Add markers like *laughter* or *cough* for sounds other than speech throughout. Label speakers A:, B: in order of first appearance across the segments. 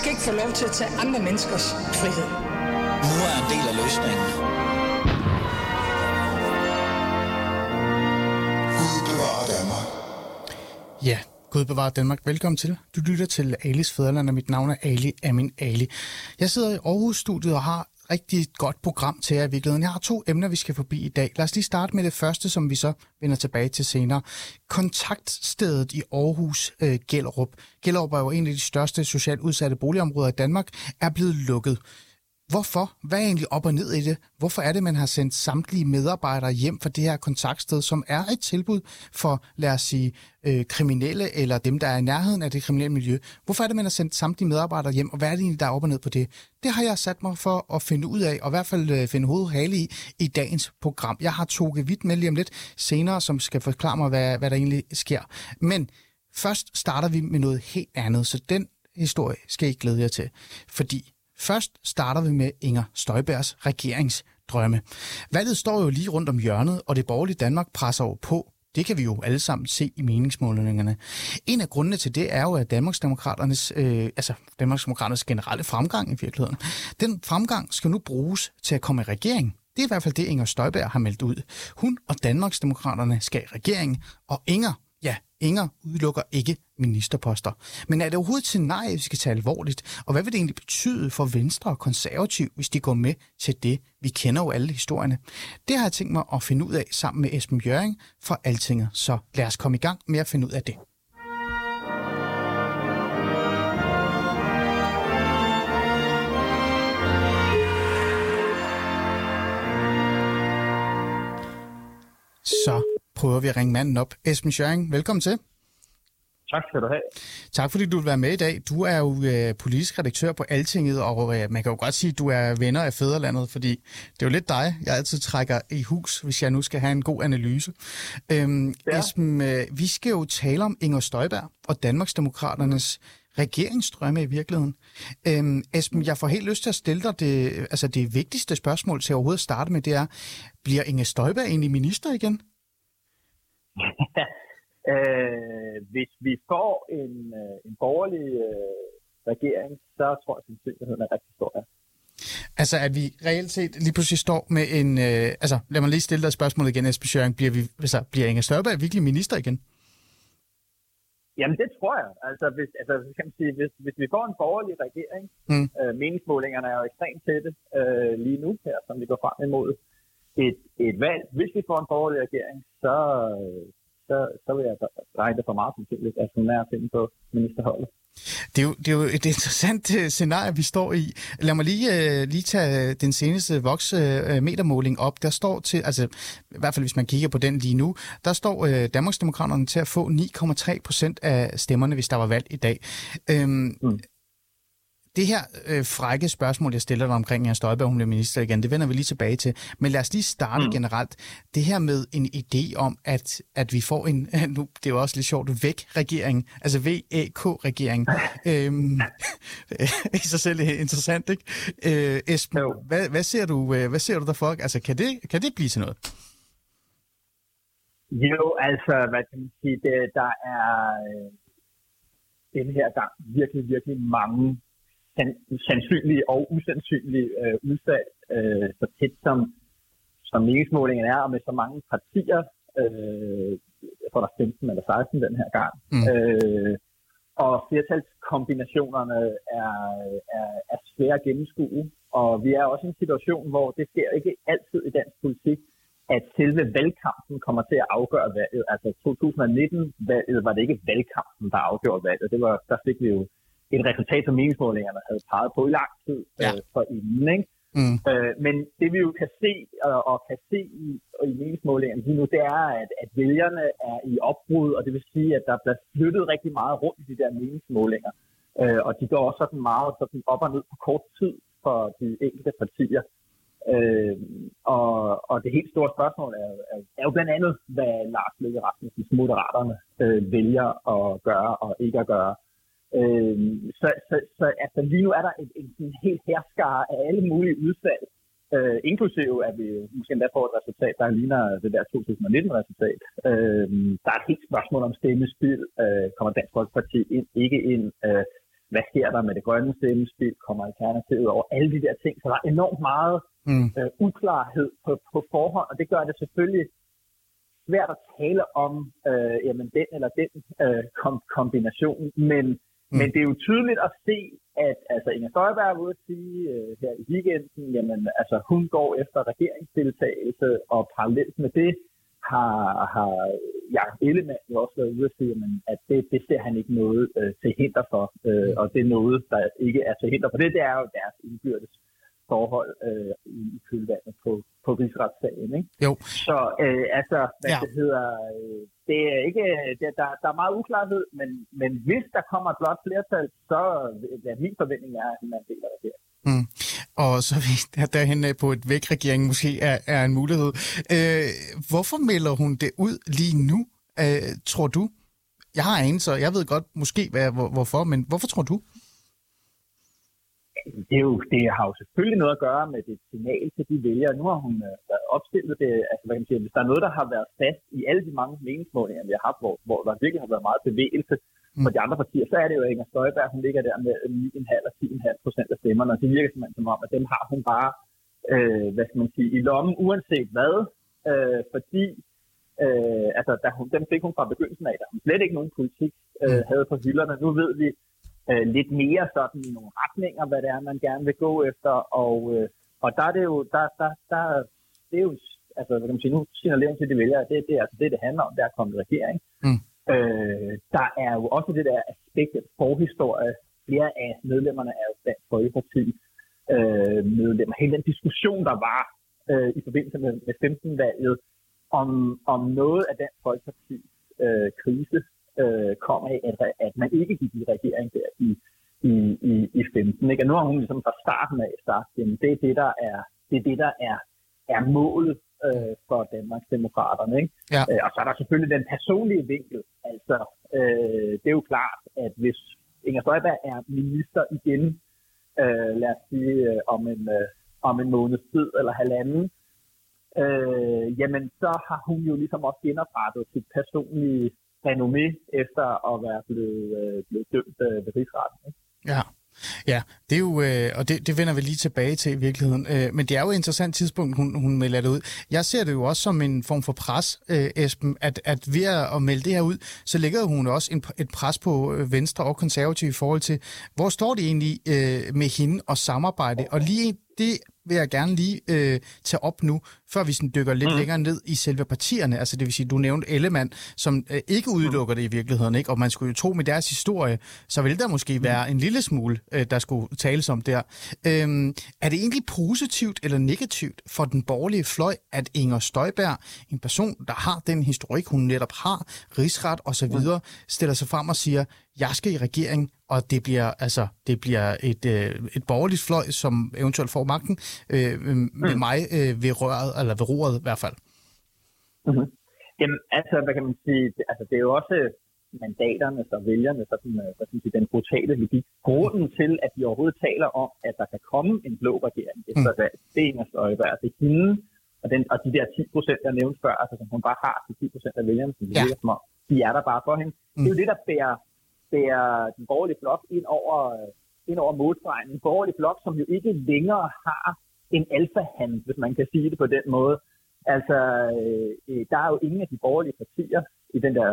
A: skal ikke få lov til at tage andre menneskers frihed.
B: Nu er en del af løsningen.
C: Gud bevarer Danmark.
D: Ja, Gud bevarer Danmark. Velkommen til. Du lytter til Alis Fæderland, og mit navn er Ali Amin Ali. Jeg sidder i Aarhus-studiet og har rigtig godt program til jer i virkeligheden. Jeg har to emner, vi skal forbi i dag. Lad os lige starte med det første, som vi så vender tilbage til senere. Kontaktstedet i Aarhus, øh, Gellerup. Gellerup er jo en af de største socialt udsatte boligområder i Danmark, er blevet lukket. Hvorfor? Hvad er egentlig op og ned i det? Hvorfor er det, man har sendt samtlige medarbejdere hjem fra det her kontaktsted, som er et tilbud for, lad os sige, øh, kriminelle eller dem, der er i nærheden af det kriminelle miljø? Hvorfor er det, man har sendt samtlige medarbejdere hjem, og hvad er det egentlig, der er op og ned på det? Det har jeg sat mig for at finde ud af, og i hvert fald finde finde hovedhale i, i dagens program. Jeg har Toge Witt med lige om lidt senere, som skal forklare mig, hvad, hvad der egentlig sker. Men først starter vi med noget helt andet, så den historie skal I glæde jer til. Fordi Først starter vi med Inger Støjbergs regeringsdrømme. Valget står jo lige rundt om hjørnet, og det borgerlige Danmark presser over på. Det kan vi jo alle sammen se i meningsmålingerne. En af grundene til det er jo, at Danmarksdemokraternes, øh, altså Danmarksdemokraternes generelle fremgang i virkeligheden, den fremgang skal nu bruges til at komme i regering. Det er i hvert fald det, Inger Støjberg har meldt ud. Hun og Danmarksdemokraterne skal i regering, og Inger Inger udelukker ikke ministerposter. Men er det overhovedet til nej, vi skal tage alvorligt? Og hvad vil det egentlig betyde for Venstre og Konservativ, hvis de går med til det? Vi kender jo alle historierne. Det har jeg tænkt mig at finde ud af sammen med Esben Jøring fra Altinget. Så lad os komme i gang med at finde ud af det. Så prøver vi at ringe manden op. Esben Schøring, velkommen til.
E: Tak skal du have.
D: Tak fordi du vil være med i dag. Du er jo øh, politisk redaktør på Altinget, og øh, man kan jo godt sige, at du er venner af fædrelandet, fordi det er jo lidt dig, jeg altid trækker i hus, hvis jeg nu skal have en god analyse. Øhm, ja. Esben, øh, vi skal jo tale om Inger Støjberg og Danmarksdemokraternes regeringsstrømme i virkeligheden. Øhm, Esben, jeg får helt lyst til at stille dig det, altså det vigtigste spørgsmål til overhovedet at starte med, det er, bliver Inger Støjberg egentlig minister igen? *laughs*
E: øh, hvis vi får en, øh, en borgerlig øh, regering, så tror jeg, at sandsynligheden er rigtig stor. Ja.
D: Altså, at vi reelt set lige pludselig står med en... Øh, altså, lad mig lige stille dig et spørgsmål igen, Esben Schøring. Bliver, vi, altså, bliver Inger Størberg virkelig minister igen?
E: Jamen, det tror jeg. Altså, hvis, altså, kan man sige, hvis, hvis vi får en borgerlig regering, mm. øh, meningsmålingerne er jo ekstremt tætte øh, lige nu her, som vi går frem imod et, et valg. Hvis vi får en borgerlig regering, så, så, så vil jeg regne det for meget sandsynligt, at hun er at på ministerholdet.
D: Det er, jo, det er jo et interessant øh, scenarie, vi står i. Lad mig lige, uh, lige tage den seneste voksmetermåling uh, op. Der står til, altså i hvert fald hvis man kigger på den lige nu, der står uh, Danmarksdemokraterne til at få 9,3 procent af stemmerne, hvis der var valg i dag. Øhm, mm det her øh, frække spørgsmål, jeg stiller dig omkring Jan Støjberg, hun bliver minister igen, det vender vi lige tilbage til. Men lad os lige starte mm. generelt. Det her med en idé om, at, at vi får en, *laughs* nu det er jo også lidt sjovt, væk-regering, altså V-A-K-regering. *laughs* øhm, *laughs* I sig selv er interessant, ikke? Øh, Esben, hvad, hvad, ser du, øh, hvad ser du der for? Altså, kan det, kan det blive til noget?
E: Jo, altså, hvad kan man sige, det, der er øh, den her gang virkelig, virkelig mange sandsynlige og usandsynlige øh, udfald, øh, så tæt som, som meningsmålingen er, og med så mange partier, øh, jeg tror der er 15 eller 16 den her gang, mm. øh, og flertalskombinationerne er, er, er svære at gennemskue, og vi er også i en situation, hvor det sker ikke altid i dansk politik, at selve valgkampen kommer til at afgøre valget. Altså 2019-valget var det ikke valgkampen, der afgjorde valget. Det var, der fik vi jo et resultat, som meningsmålingerne havde peget på i lang tid ja. øh, for inden. Ikke? Mm. Øh, men det vi jo kan se og, og kan se i, i meningsmålingerne lige nu, det er, at, at vælgerne er i opbrud, og det vil sige, at der bliver flyttet rigtig meget rundt i de der meningsmålinger. Øh, og de går også sådan meget sådan op og ned på kort tid for de enkelte partier. Øh, og, og det helt store spørgsmål er, er, er jo blandt andet, hvad Lars Løkke Rasmussens moderaterne øh, vælger at gøre og ikke at gøre. Øh, så, så, så altså, lige nu er der en, en, en helt herskare af alle mulige udfald, øh, inklusive at vi måske endda får et resultat, der ligner det der 2019-resultat. Øh, der er et helt spørgsmål om stemmespil. Øh, kommer Dansk Folkeparti ind, ikke ind? Øh, hvad sker der med det grønne stemmespil, kommer alternativet over, alle de der ting. Så der er enormt meget mm. øh, uklarhed på, på forhånd, og det gør det selvfølgelig svært at tale om øh, jamen den eller den øh, kom- kombination, men, mm. men det er jo tydeligt at se, at altså Inger Støjberg er ude at sige øh, her i weekenden, jamen altså hun går efter regeringsdeltagelse, og parallelt med det har, har Jacob Ellemann jo også været ude at sige, jamen, at det, det ser han ikke noget øh, til hinder for, øh, og det er noget, der ikke er til hinder for det, det er jo deres indbyrdes forhold øh, i, i kølvandet på, på rigsretssagen. Ikke?
D: Jo.
E: Så øh, altså, hvad
D: Ja.
E: det hedder, øh, det er ikke, det, der, der er meget uklarhed, men, men hvis der kommer et blot flertal, så er min forventning er, at man deler det her.
D: Mm. Og så er vi der, derhen på et vækregering måske er, er en mulighed. Øh, hvorfor melder hun det ud lige nu, øh, tror du? Jeg har anelse, og jeg ved godt måske, hvad, hvor, hvorfor, men hvorfor tror du?
E: Det, er jo, det har jo selvfølgelig noget at gøre med det signal til de vælgere. Nu har hun øh, været opstillet det, altså hvad kan man sige, hvis der er noget, der har været fast i alle de mange meningsmålinger, vi har haft, hvor, hvor der virkelig har været meget bevægelse mm. for de andre partier, så er det jo Inger Støjberg, hun ligger der med 9,5 og 10,5 procent af stemmerne, og det virker simpelthen som om, at dem har hun bare, øh, hvad skal man sige, i lommen, uanset hvad, øh, fordi øh, altså, da hun, dem fik hun fra begyndelsen af, da hun slet ikke nogen politik øh, havde på hylderne. Nu ved vi, øh, lidt mere sådan i nogle retninger, hvad det er, man gerne vil gå efter. Og, øh, og der er det jo, der, der, der, det er jo, altså, hvad kan man sige, nu signalerer til de vælgere, det, det er altså det, det handler om, det er at komme i regering.
D: Mm.
E: Øh, der er jo også det der aspekt af forhistorie. Flere af medlemmerne er jo Dansk Folkeparti øh, medlemmer. Hele den diskussion, der var øh, i forbindelse med, med 15-valget, om, om noget af Dansk Folkepartis øh, krise øh, kom af, at, at man ikke gik i regering der i, i, i, i 15. Ikke? Og nu har hun ligesom fra starten af sagt, at det er det, der er, det er, det, der er, er målet øh, for Danmarks Demokraterne. Ikke?
D: Ja.
E: Øh, og så er der selvfølgelig den personlige vinkel. Altså, øh, det er jo klart, at hvis Inger Støjberg er minister igen, øh, lad os sige, øh, om, en, øh, om en måneds tid eller halvanden, øh, jamen så har hun jo ligesom også genoprettet sit personlige renommé efter at være blevet, øh, blevet dømt øh, ved rigsretten. Ikke?
D: Ja. Ja, det er jo, øh, og det, det vender vi lige tilbage til i virkeligheden. Øh, men det er jo et interessant tidspunkt, hun, hun melder det ud. Jeg ser det jo også som en form for pres, øh, Esben, at, at ved at melde det her ud, så lægger hun også en, et pres på øh, Venstre og Konservative i forhold til, hvor står det egentlig øh, med hende og samarbejde. Og lige det vil jeg gerne lige øh, tage op nu, før vi sådan dykker lidt mm. længere ned i selve partierne. Altså det vil sige, du nævnte Ellemann, som øh, ikke udelukker det i virkeligheden, ikke? og man skulle jo tro med deres historie, så vil der måske mm. være en lille smule, øh, der skulle tales om der. Øhm, er det egentlig positivt eller negativt for den borgerlige fløj, at Inger Støjberg, en person, der har den historik, hun netop har, rigsret osv., mm. stiller sig frem og siger, jeg skal i regering, og det bliver altså det bliver et, øh, et borgerligt fløj, som eventuelt får magten øh, med
E: Mm.
D: mig øh, ved røret, eller ved roret i hvert fald.
E: Mm-hmm. Jamen, altså, hvad kan man sige, altså, det er jo også mandaterne og vælgerne, sådan, øh, hvad skal man sige, den brutale logik. Grunden til, at de overhovedet taler om, at der kan komme en blå regering efter valg, det er Inger Støjberg. Det er hende, og, den, og de der 10 procent, jeg nævnte før, altså, som hun bare har, de 10 procent af vælgerne, som
D: Ja.
E: som om, de er der bare for hende. Mm. Det er jo det, der bærer, bærer den borgerlige blok ind over, øh, ind over modstregen. En borgerlig blok, som jo ikke længere har en alfahand, hvis man kan sige det på den måde. Altså, øh, der er jo ingen af de borgerlige partier i den der,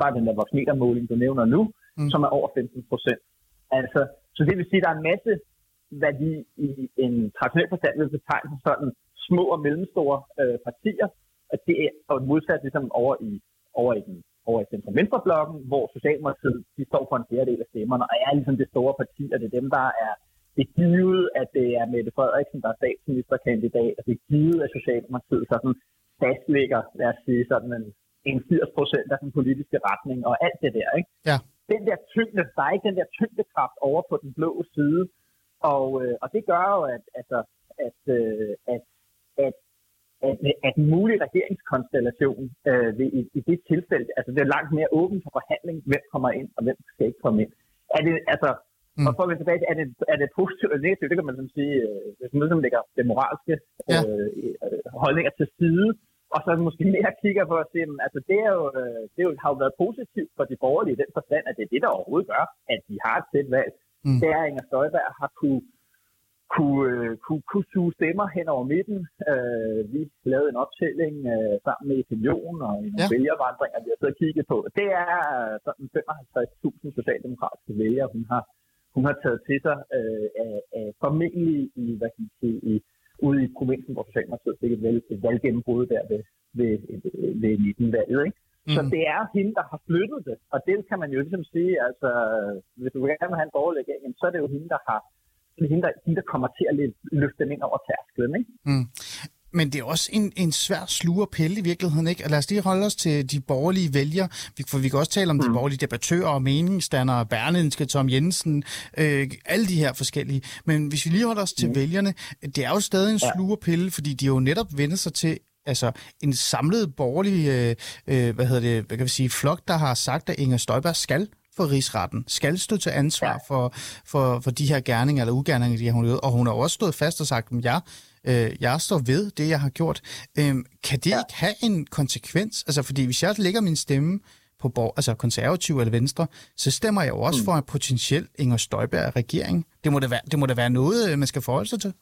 E: bare den der voksmetermåling, du nævner nu,
D: Mm.
E: som er over 15 procent. Altså, så det vil sige, at der er en masse, hvad vi i en traditionel forstand vil betegne som sådan små og mellemstore øh, partier, og det er og modsat ligesom over i, over i den over i centrum venstreblokken, hvor Socialdemokratiet de står for en fjerdedel af stemmerne, og er ligesom det store parti, og det er dem, der er det er givet, at det er Mette Frederiksen, der er statsministerkandidat, og det er givet, at Socialdemokratiet sådan fastlægger, lad os sige, sådan en, en 80 procent af den politiske retning, og alt det der, ikke?
D: Ja.
E: Den der tyngde, der er ikke den der tyngdekraft over på den blå side, og, øh, og det gør jo, at, altså, at, øh, at, at, at, at en mulig regeringskonstellation øh, ved, i, i det tilfælde, altså det er langt mere åbent for forhandling, hvem kommer ind, og hvem skal ikke komme ind. Er det, altså,
D: Mm.
E: og for at vende tilbage til, er det, er det positivt eller negativt, det kan man sådan sige, øh, hvis man ligesom lægger det moralske
D: Ja.
E: øh, øh, holdninger til side, og så måske *laughs* mere kigger på at sige, altså det, er jo, øh, det er jo, har jo været positivt for de borgerlige i den forstand, at det er det, der overhovedet gør, at de har et sæt valg. mm. det er, at Inger Støjberg har kunne, kunne, øh, kunne, kunne suge stemmer hen over midten. Øh, vi lavede en optælling øh, sammen med Opinion og en ja. vælgervandringer, vi har siddet og kigget på. Det er sådan 55.000 socialdemokratiske vælgere, hun har, hun har taget til sig øh, af, af formentlig i, hvad kan man sige, i, ude i provinsen, hvor Socialdemokratiet fik et, valg, et valggennembrud der ved, ved, ved 19-valget. Ikke? Mm. Så det er hende, der har flyttet det. Og det kan man jo ligesom sige, altså, hvis du gerne vil have en borgerlig regering, så er det jo hende, der har det er hende, der, hende, der kommer til at løfte dem ind over tærsklen. Ikke? Mm.
D: Men det er også en, en svær sluger pille i virkeligheden, ikke? lad os lige holde os til de borgerlige vælgere, for vi kan også tale om mm. de borgerlige debattører og meningsdannere, Berlinske, Tom Jensen, øh, alle de her forskellige. Men hvis vi lige holder os til mm. vælgerne, det er jo stadig en sluger pille, fordi de jo netop vendt sig til altså en samlet borgerlig, øh, øh, hvad hedder det, hvad kan vi sige, flok, der har sagt, at Inger Støjberg skal for rigsretten, skal stå til ansvar ja. for, for, for de her gerninger eller ugerninger, de har hun Og hun har også stået fast og sagt, at jeg, øh, jeg står ved det, jeg har gjort. Øh, kan det ja. ikke have en konsekvens? Altså, fordi hvis jeg lægger min stemme på borg, altså konservativ eller venstre, så stemmer jeg jo også mm. for en potentiel Inger Støjberg-regering. Det må da være, det må da være noget, øh, man skal forholde sig til.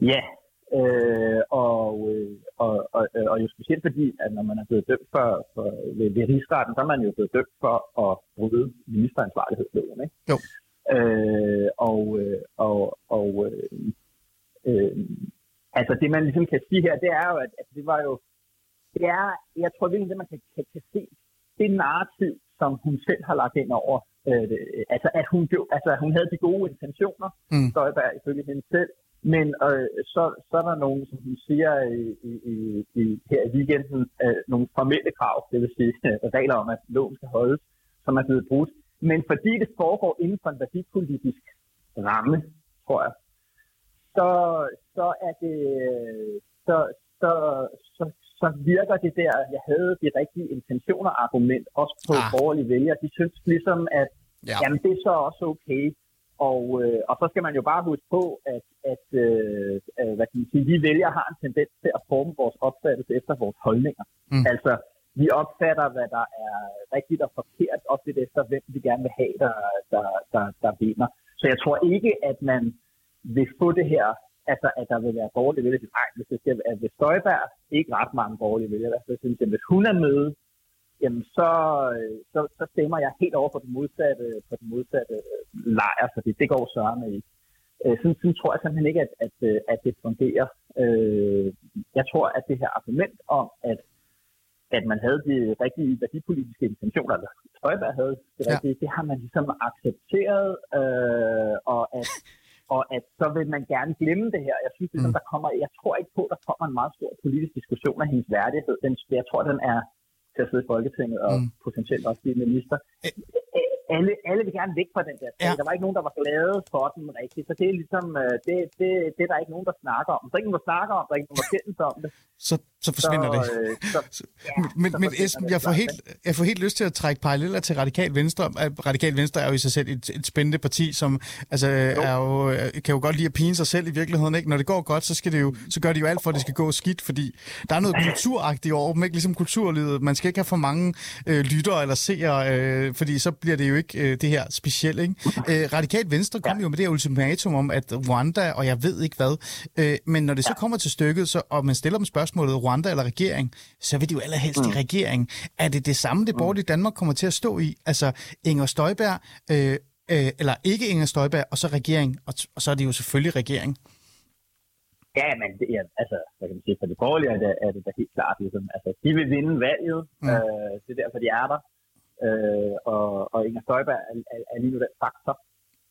E: Ja, Øh, og, øh, og, og, og jo specielt fordi, at når man er blevet dømt for, for ved, ved rigsretten, så er man jo blevet dømt for at bryde ministeransvarlighedsloven. Ikke? Jo. Øh, og og, og øh, øh, altså det man ligesom kan sige her, det er jo, at, at det var jo, det er, jeg tror virkelig, at man kan, kan, kan se det narrativ, som hun selv har lagt ind over, øh, altså at hun, altså, hun havde de gode intentioner, mm. Støjberg ifølge hende selv, men øh, så, så er der nogle, som vi siger i, i, i, her i weekenden, øh, nogle formelle krav, det vil sige øh, *laughs* regler om, at loven skal holdes, som er blevet brudt. Men fordi det foregår inden for en værdipolitisk ramme, tror jeg, så, så er det, så, så, så, så virker det der, at jeg havde de rigtige intentioner argument, også på ah. borgerlige vælgere. De synes ligesom, at ja. jamen, det er så også okay. Og, øh, og så skal man jo bare huske på, at, at øh, øh, hvad kan man sige, vi vælgere har en tendens til at forme vores opfattelse efter vores holdninger. Mm. Altså, vi opfatter, hvad der er rigtigt og forkert, også lidt efter, hvem vi gerne vil have, der, der, der, der vinder. Så jeg tror ikke, at man vil få det her, altså at der vil være borgerlige vælgere. Nej, hvis det skal være ved Støjberg, ikke ret mange borgerlige vælgere, så synes jeg, hvis hun er med, jamen så, øh, så, så stemmer jeg helt over på den modsatte, på den modsatte øh, lejr, fordi det går sørme ikke. Øh, sådan, sådan tror jeg simpelthen ikke, at, at, at det fungerer. Jeg tror, at det her argument om, at, at man havde de rigtige værdipolitiske intentioner, eller Støjberg havde det rigtige, ja. det har man ligesom accepteret, øh, og at *laughs* og at så vil man gerne glemme det her. Jeg synes ligesom, mm. der kommer, jeg tror ikke på, at der kommer en meget stor politisk diskussion af hendes værdighed. Den, jeg tror, den er, til at sidde i Folketinget og mm. potentielt også blive minister. Alle, alle vil gerne væk fra den der sag. Ja. Der var ikke nogen, der var glade for den rigtigt. Så det er ligesom, øh, det, det, det er der ikke nogen, der snakker om. Der er ikke nogen, der snakker om, der er ikke nogen, der kendes om det.
D: Så, så forsvinder så, det. Øh, så, *laughs* ja, men så men Esben, jeg får, helt, jeg får helt lyst til at trække paralleller til Radikal Venstre. Radikal Venstre er jo i sig selv et, et spændende parti, som altså, jo. Er jo, kan jo godt lide at pine sig selv i virkeligheden. Ikke? Når det går godt, så, skal det jo, så gør de jo alt for, at det skal gå skidt, fordi der er noget kulturagtigt over dem, ikke? ligesom kulturlivet. Man skal ikke have for mange øh, lyttere eller seere, øh, fordi så bliver det jo ikke øh, det her specielle. Ikke? Øh, Radikalt Venstre kom ja. jo med det her ultimatum om, at Rwanda, og jeg ved ikke hvad, øh, men når det så kommer til stykket, så, og man stiller dem spørgsmålet, Rwanda eller regering, så vil de jo allerhelst mm. i regering. Er det det samme, det mm. borgerlige Danmark kommer til at stå i? Altså Inger Støjberg, øh, øh, eller ikke Inger Støjberg, og så regering, og, og så er det jo selvfølgelig regering.
E: Ja, men det, ja, altså, hvad kan man sige, for det borgerlige er det, er det da helt klart, ligesom, altså, de vil vinde valget, mm. øh, det er derfor, de er der, øh, og, og Inger Støjberg er, er, er lige nu den faktor,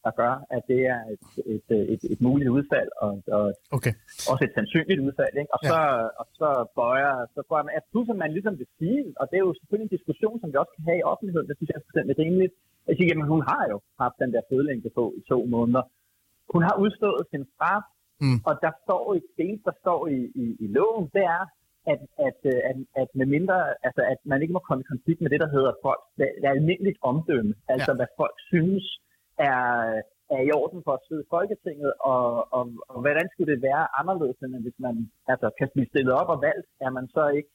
E: der gør, at det er et, et, et, et muligt udfald, og, og okay. også et sandsynligt udfald, ikke? Og, ja. så, og så bøjer, så bøjer man, plus at man ligesom vil sige, og det er jo selvfølgelig en diskussion, som vi også kan have i offentligheden, det synes jeg er rimeligt, jeg siger, jamen hun har jo haft den der fødelængde på i to måneder. Hun har udstået sin straf, Mm. Og der står i det der står i, i, i loven, det er, at, at, øh, at, at, med mindre, altså, at man ikke må komme i konflikt med det, der hedder folk, det er almindeligt omdømme, altså ja. hvad folk synes er, er i orden for at sidde Folketinget, og, og, og hvordan skulle det være anderledes, end hvis man altså, kan blive stillet op og valgt, er man så ikke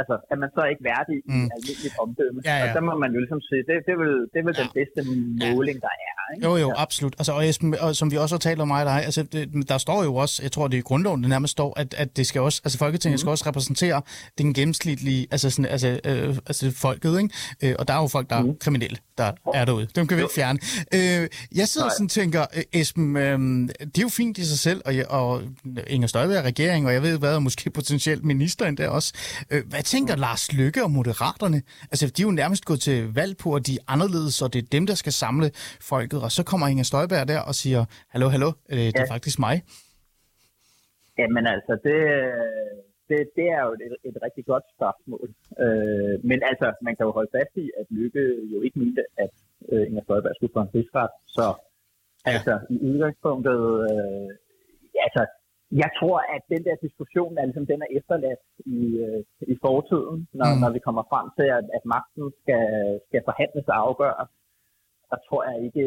E: altså, er man så ikke værdig mm. i almindeligt omdømme.
D: Ja, ja.
E: Og der må man jo ligesom sige, det, det er vel, det er vel ja. den bedste måling, der er. Ikke?
D: Jo, jo, absolut. Altså, og, Esben, og som vi også har talt om mig og dig, altså, det, der står jo også, jeg tror, det er i grundloven, det nærmest står, at, at det skal også, altså Folketinget mm. skal også repræsentere den gennemsnitlige, altså, sådan, altså, øh, altså folket, ikke? Øh, og der er jo folk, der er mm. kriminelle, der er derude. Dem kan vi ikke fjerne. Øh, jeg sidder Nej. sådan og tænker, øh, Esben, øh, det er jo fint i sig selv, og, og Inger Støjberg er regering, og jeg ved hvad, måske potentielt minister endda også. Øh, hvad tænker Lars Lykke og Moderaterne? Altså, de er jo nærmest gået til valg på, at de er anderledes, og det er dem, der skal samle folket, og så kommer Inger Støjberg der og siger, hallo, hallo, øh, det er ja. faktisk mig.
E: Jamen altså, det, det, det er jo et, et rigtig godt spørgsmål. Øh, men altså, man kan jo holde fast i, at Lykke jo ikke mente, at øh, Inger Støjberg skulle få en rigsret. Så ja. altså, i udgangspunktet, øh, altså, jeg tror, at den der diskussion er ligesom, den er efterladt i, øh, i fortiden, når, mm. når vi kommer frem til, at, at magten skal, skal forhandles og afgøres. Der tror jeg ikke,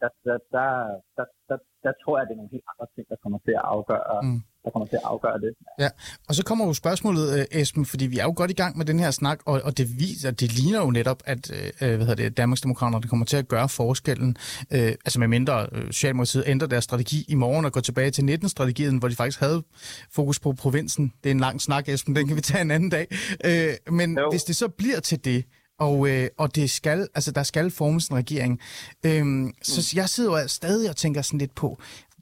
E: der, der, der, der, der, der tror jeg, at det er nogle helt andre ting, der kommer til at afgøre, mm der kommer til at afgøre det.
D: Ja, og så kommer jo spørgsmålet, øh, Esben, fordi vi er jo godt i gang med den her snak, og, og det viser, det ligner jo netop, at øh, øh hvad hedder det, Danmarksdemokraterne kommer til at gøre forskellen, øh, altså med mindre øh, Socialdemokratiet ændrer deres strategi i morgen og går tilbage til 19-strategien, hvor de faktisk havde fokus på provinsen. Det er en lang snak, Esben, den kan vi tage en anden dag. Øh, men jo. hvis det så bliver til det, og, øh, og det skal, altså der skal formes en regering. Øhm, så jeg sidder jo stadig og tænker sådan lidt på,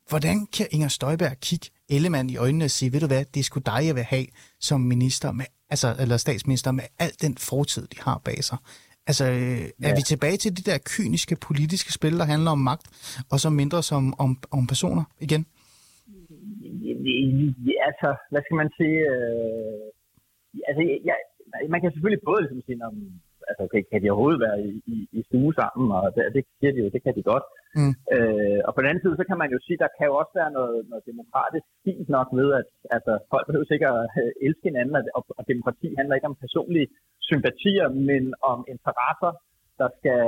D: hvordan kan Inger Støjberg kigge Ellemann i øjnene og sige, ved du hvad, det er sgu dig, jeg vil have som minister, med, altså, eller statsminister, med al den fortid, de har bag sig. Altså, øh, ja. er vi tilbage til det der kyniske politiske spil, der handler om magt, og så mindre som om, om personer igen?
E: Altså, hvad skal man sige? Øh, altså, jeg, man kan selvfølgelig både ligesom sige, om, altså, kan, kan de overhovedet være i, i, i stue sammen, og det, det siger de jo, det kan de godt. Mm. Øh, og på den anden side, så kan man jo sige, der kan jo også være noget, noget demokratisk fint nok ved, at altså, folk behøver sikkert øh, elske hinanden, og, og demokrati handler ikke om personlige sympatier, men om interesser, der skal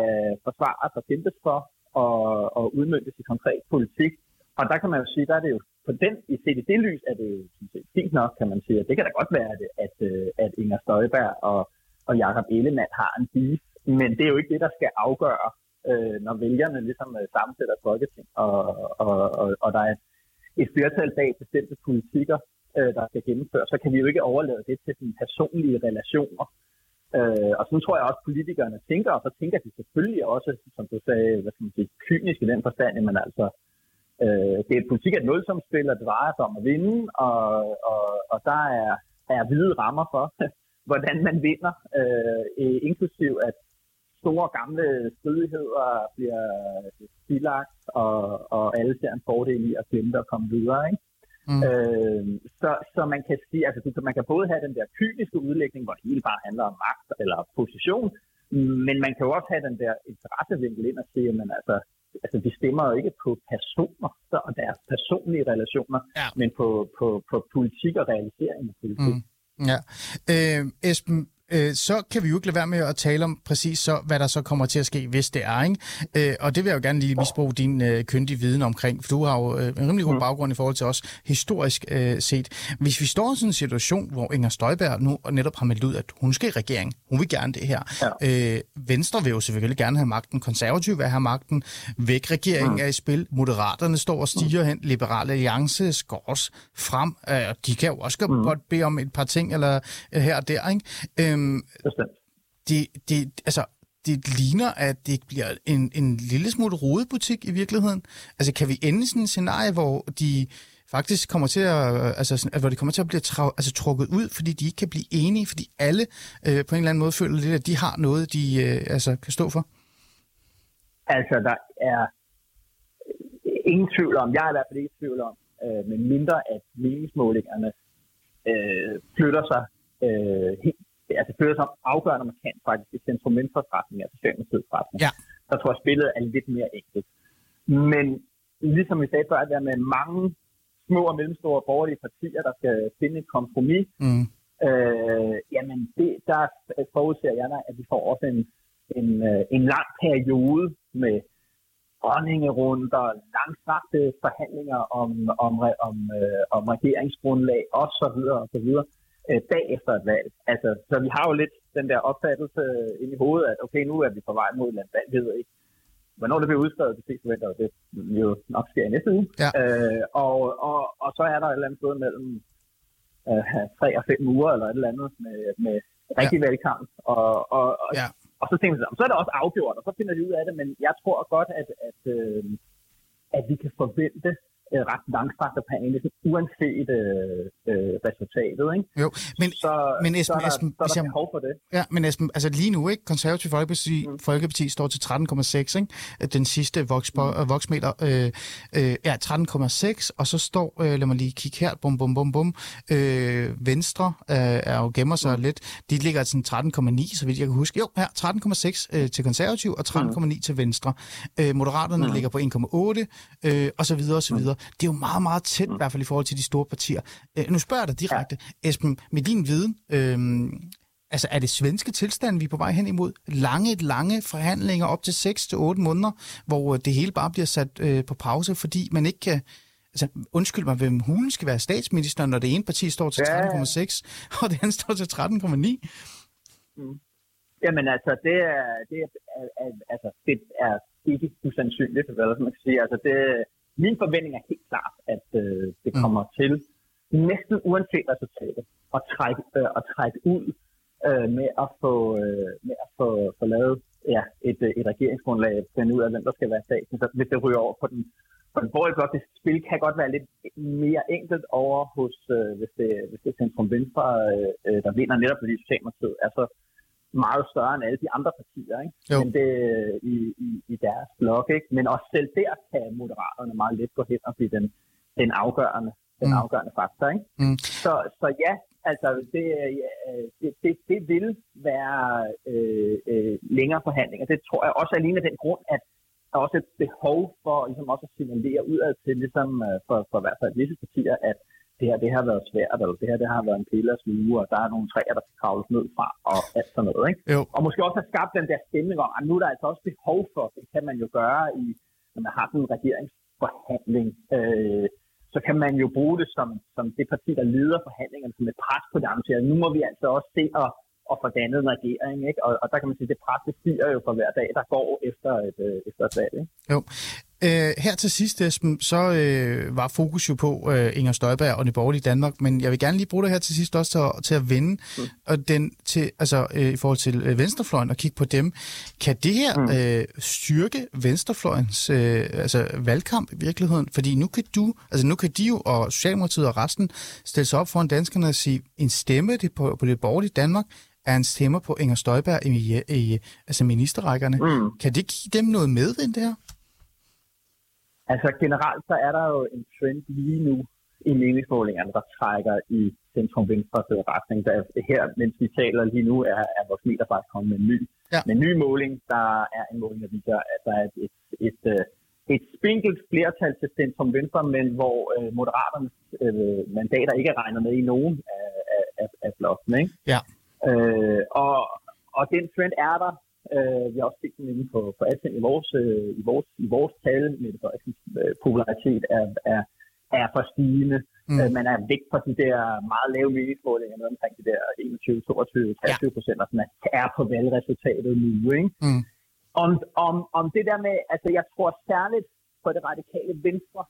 E: forsvares og kæmpes for og, og udmyndtes i konkret politik. Og der kan man jo sige, der er det jo på den, i set i det lys, er det jo fint nok, kan man sige. At det kan da godt være, at, at, øh, at Inger Støjberg og, og Jakob Ellemann har en bil. men det er jo ikke det, der skal afgøre, øh, når vælgerne ligesom øh, sammensætter Folketing, og, og, og, og der er et flertal bag bestemte politikker, øh, der skal gennemføres, så kan vi jo ikke overlade det til sine personlige relationer. Øh, og så tror jeg også, at politikerne tænker, og så tænker de selvfølgelig også, som du sagde, hvad skal man sige, kynisk i den forstand, men altså, øh, det er politik af nulsomspil, og det drejer sig om at vinde, og, og, og der er, er hvide rammer for, hvordan man vinder, øh, inklusiv at store gamle stridigheder bliver stilagt, og, og alle ser en fordel i at glemme at komme videre. Ikke? Mm. Øh, så, så man kan sige, altså man kan både have den der kyniske udlægning, hvor det hele bare handler om magt eller position, men man kan jo også have den der interessevinkel ind og sige, at altså, altså, de stemmer jo ikke på personer og deres personlige relationer, ja. men på, på, på politik og realisering af politik. Mm.
D: Ja. Øh, Esben, øh, så kan vi jo ikke lade være med at tale om præcis så, hvad der så kommer til at ske, hvis det er. Ikke? Øh, og det vil jeg jo gerne lige misbruge din øh, kyndige viden omkring, for du har jo øh, en rimelig god mm. baggrund i forhold til os historisk øh, set. Hvis vi står i sådan en situation, hvor Inger Støjberg nu netop har meldt ud, at hun skal i regering, hun vil gerne det her. Ja. Øh, Venstre vil jo selvfølgelig gerne have magten, konservativ vil have magten, væk regeringen mm. er i spil, moderaterne står og stiger mm. hen, liberale alliance går også frem, øh, de kan jo også mm. godt bede om et par ting eller øh, her og der. Ikke? Øh, Øhm, det, det, altså, det ligner, at det bliver en, en lille smule rodebutik i virkeligheden. Altså, kan vi ende i sådan et scenarie, hvor de faktisk kommer til at, altså, hvor de kommer til at blive tra, altså, trukket ud, fordi de ikke kan blive enige, fordi alle øh, på en eller anden måde føler lidt, at de har noget, de øh, altså, kan stå for?
E: Altså, der er ingen tvivl om, jeg er i hvert fald ikke i tvivl om, øh, men mindre at meningsmålingerne øh, flytter sig øh, helt altså føler sig afgørende markant faktisk i centrum-venstre-retning, altså Socialdemokratiets retning. Ja. Der tror jeg, spillet er lidt mere enkelt. Men ligesom vi sagde før, der med mange små og mellemstore borgerlige partier, der skal finde et kompromis, mm. øh, jamen det, der forudser jeg, at vi får også en, en, øh, en lang periode med dronningerunder, langstrakte forhandlinger om, om, om, øh, om regeringsgrundlag osv. osv. øh, dag efter et valg. Altså, så vi har jo lidt den der opfattelse øh, ind i hovedet, at okay, nu er vi på vej mod et eller andet valg, ved jeg ikke. Hvornår det bliver udskrevet, det fleste forventer, det jo nok sker i næste uge.
D: Ja.
E: Øh, og, og, og så er der et eller andet sted mellem øh, tre og fem uger, eller et eller andet, med, med rigtig ja. valgkamp. Og, og, og,
D: Ja.
E: og så tænker vi, så er det også afgjort, og så finder vi ud af det, men jeg tror godt, at, at, øh, at vi kan forvente øh, ret langstrakt og pæne, uanset øh, øh, resultatet. Ikke?
D: Jo, men,
E: Så,
D: men
E: så
D: Esben,
E: er der,
D: Esben,
E: så er der
D: jeg,
E: behov for det.
D: Ja, men Esben, altså lige nu, ikke? Konservativ Folkeparti, mm. Folkeparti står til 13,6, ikke? Den sidste voks, mm. voksmeter, øh, øh, ja, 13,6, og så står, øh, lad mig lige kigge her, bum, bum, bum, bum, øh, Venstre øh, er jo gemmer sig mm. lidt, de ligger sådan 13,9, så vidt jeg kan huske. Jo, her, 13,6 øh, til Konservativ, og 13,9 mm. til Venstre. Øh, Moderaterne mm. ligger på 1,8, øh, og så videre, og så videre. Det er jo meget, meget tæt, i hvert fald i forhold til de store partier. Øh, nu spørger jeg dig direkte, Esben, med din viden, øh, Altså, er det svenske tilstand, vi er på vej hen imod? Lange, lange forhandlinger op til 6-8 måneder, hvor øh, det hele bare bliver sat øh, på pause, fordi man ikke kan... Altså, undskyld mig, hvem hulen skal være statsminister, når det ene parti står til
E: Ja.
D: 13,6, og det andet står til 13,9?
E: Jamen altså, det er, det er, er, er, altså, det er ikke usandsynligt, eller som man kan sige. Altså, det, min forventning er helt klart, at øh, det
D: Mm.
E: kommer til, næsten uanset resultatet, at trække, øh, at trække ud øh, med at få, øh, med at få, få lavet ja, et, øh, et regeringsgrundlag, finde ud af, hvem der skal være. Så hvis det ryger over på den, på den borgerlige blok, det spil kan godt være lidt mere enkelt over hos, øh, hvis, det, hvis det er centrum venstre, øh, øh, der vinder netop fordi Socialdemokratiet er så meget større end alle de andre partier, ikke?
D: Jo.
E: Men det, i, i, i deres blok, ikke? Men også selv der kan moderaterne meget let gå hen og blive den, den afgørende, den
D: Mm.
E: afgørende faktor, ikke?
D: Mm.
E: Så, så ja, altså det, ja, det, det, det vil være øh, øh, længere forhandlinger. Det tror jeg også alene af den grund, at der er også et behov for ligesom også at signalere udad til, ligesom øh, for, for i hvert fald visse partier, at det her det har været svært, eller det her det har været en pille og sluge, og der er nogle træer, der skal kravles ned fra, og alt sådan noget. Ikke?
D: Jo.
E: Og måske også have skabt den der stemning om, at nu er der altså også behov for, det kan man jo gøre, i, når man har sådan en regeringsforhandling, øh, så kan man jo bruge det som, som det parti, der leder forhandlingerne, som et pres på dem til, at nu må vi altså også se at, at få dannet en regering. Ikke? Og, og der kan man sige, at det pres det stiger jo for hver dag, der går efter et, øh, efter et valg. Ikke?
D: Jo. Øh, her til sidst, Esben, så øh, var fokus jo på øh, Inger Støjberg og det borgerlige Danmark, men jeg vil gerne lige bruge det her til sidst også til at, til at vende mm. og den til, altså, øh, i forhold til øh, venstrefløjen og kigge på dem. Kan det her mm. øh, styrke venstrefløjens øh, altså, valgkamp i virkeligheden? Fordi nu kan du, altså nu kan de jo, og Socialdemokratiet og resten, stille sig op foran danskerne og sige, en stemme det på, på det borgerlige Danmark er en stemme på Inger Støjberg i, i, i altså ministerrækkerne.
E: Mm.
D: Kan det give dem noget medvind, det her?
E: Altså generelt så er der jo en trend lige nu i meningsmålingerne, der trækker i centrum venstre retning. Der er, her, mens vi taler lige nu, er, er vores meter faktisk kommet med en ny,
D: Ja.
E: med en ny måling. Der er en måling, der viser, at der er et, et, et, øh, et spinkelt flertal til centrum venstre, men hvor øh, moderaternes øh, mandater ikke er regnet med i nogen af, af, af, af blokken. Ikke?
D: Ja.
E: Øh, og, og den trend er der. Øh, vi har også set den inde på, på alting i vores, øh, i vores, i vores tale. Mette Frederiksens øh, popularitet er, er, er for stigende.
D: Mm.
E: Øh, man er væk fra de der meget lave meningsmålinger, noget omkring de der 21, 22, 23 procent, ja. som er, er på valgresultatet nu. Ikke?
D: Mm.
E: Om, om, om det der med, altså jeg tror særligt for det radikale venstre,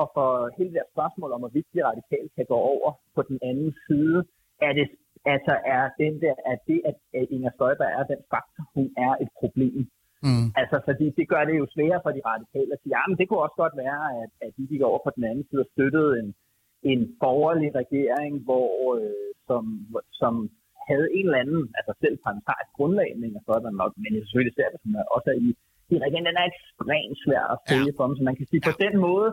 E: og for hele det der spørgsmål om, hvorvidt de radikale kan gå over på den anden side, er det altså er den der, at det, at Inger Støjberg er den faktor, hun er et problem.
D: Mm.
E: Altså, fordi det gør det jo sværere for de radikale at sige, ja, men det kunne også godt være, at, at de gik over på den anden side og støttede en, en borgerlig regering, hvor, øh, som, som havde en eller anden, altså selv parlamentarisk grundlag, men Inger Støjberg nok, men selvfølgelig ser det, som også er i, i regeringen, den er ekstremt svær at sælge ja. for dem, så man kan sige, på den måde,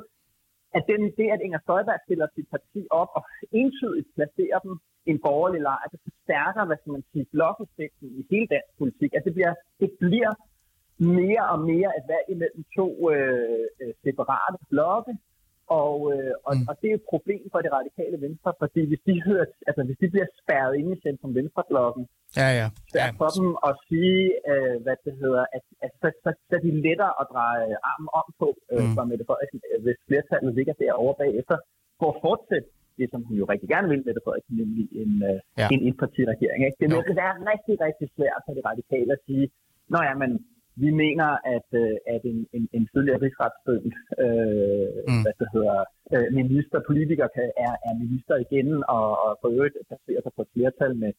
E: at den, det, at Inger Støjberg stiller sit parti op og entydigt placerer dem en borgerlig lejr, det forstærker, hvad skal man sige, blokeffekten i hele dansk politik. At det bliver, det bliver mere og mere et valg imellem to øh, øh, separate blokke, og, øh, og,
D: Mm.
E: og det er et problem for det radikale venstre, fordi hvis de, hører, altså, hvis de bliver spærret inde i centrum venstreblokken,
D: Ja, ja.
E: svært
D: ja.
E: for dem at sige, øh, hvad det hedder, at, at så, så, så er de lettere at dreje armen om på, øh,
D: Mm.
E: for Mette Frederiksen, øh, hvis flertallet ligger derovre bagefter, for at fortsætte det, som hun jo rigtig gerne vil, Mette Frederiksen, nemlig en, øh,
D: Ja.
E: en etpartiregering. Ikke? Det
D: Jo.
E: vil være rigtig, rigtig svært for de radikale at sige, Nå ja, men vi mener, at, øh, at en, en, en tidligere rigsretsdømt øh,
D: Mm.
E: hvad det hedder, øh, minister, politiker kan, er, er minister igen, og, og for øvrigt baserer sig på et flertal med,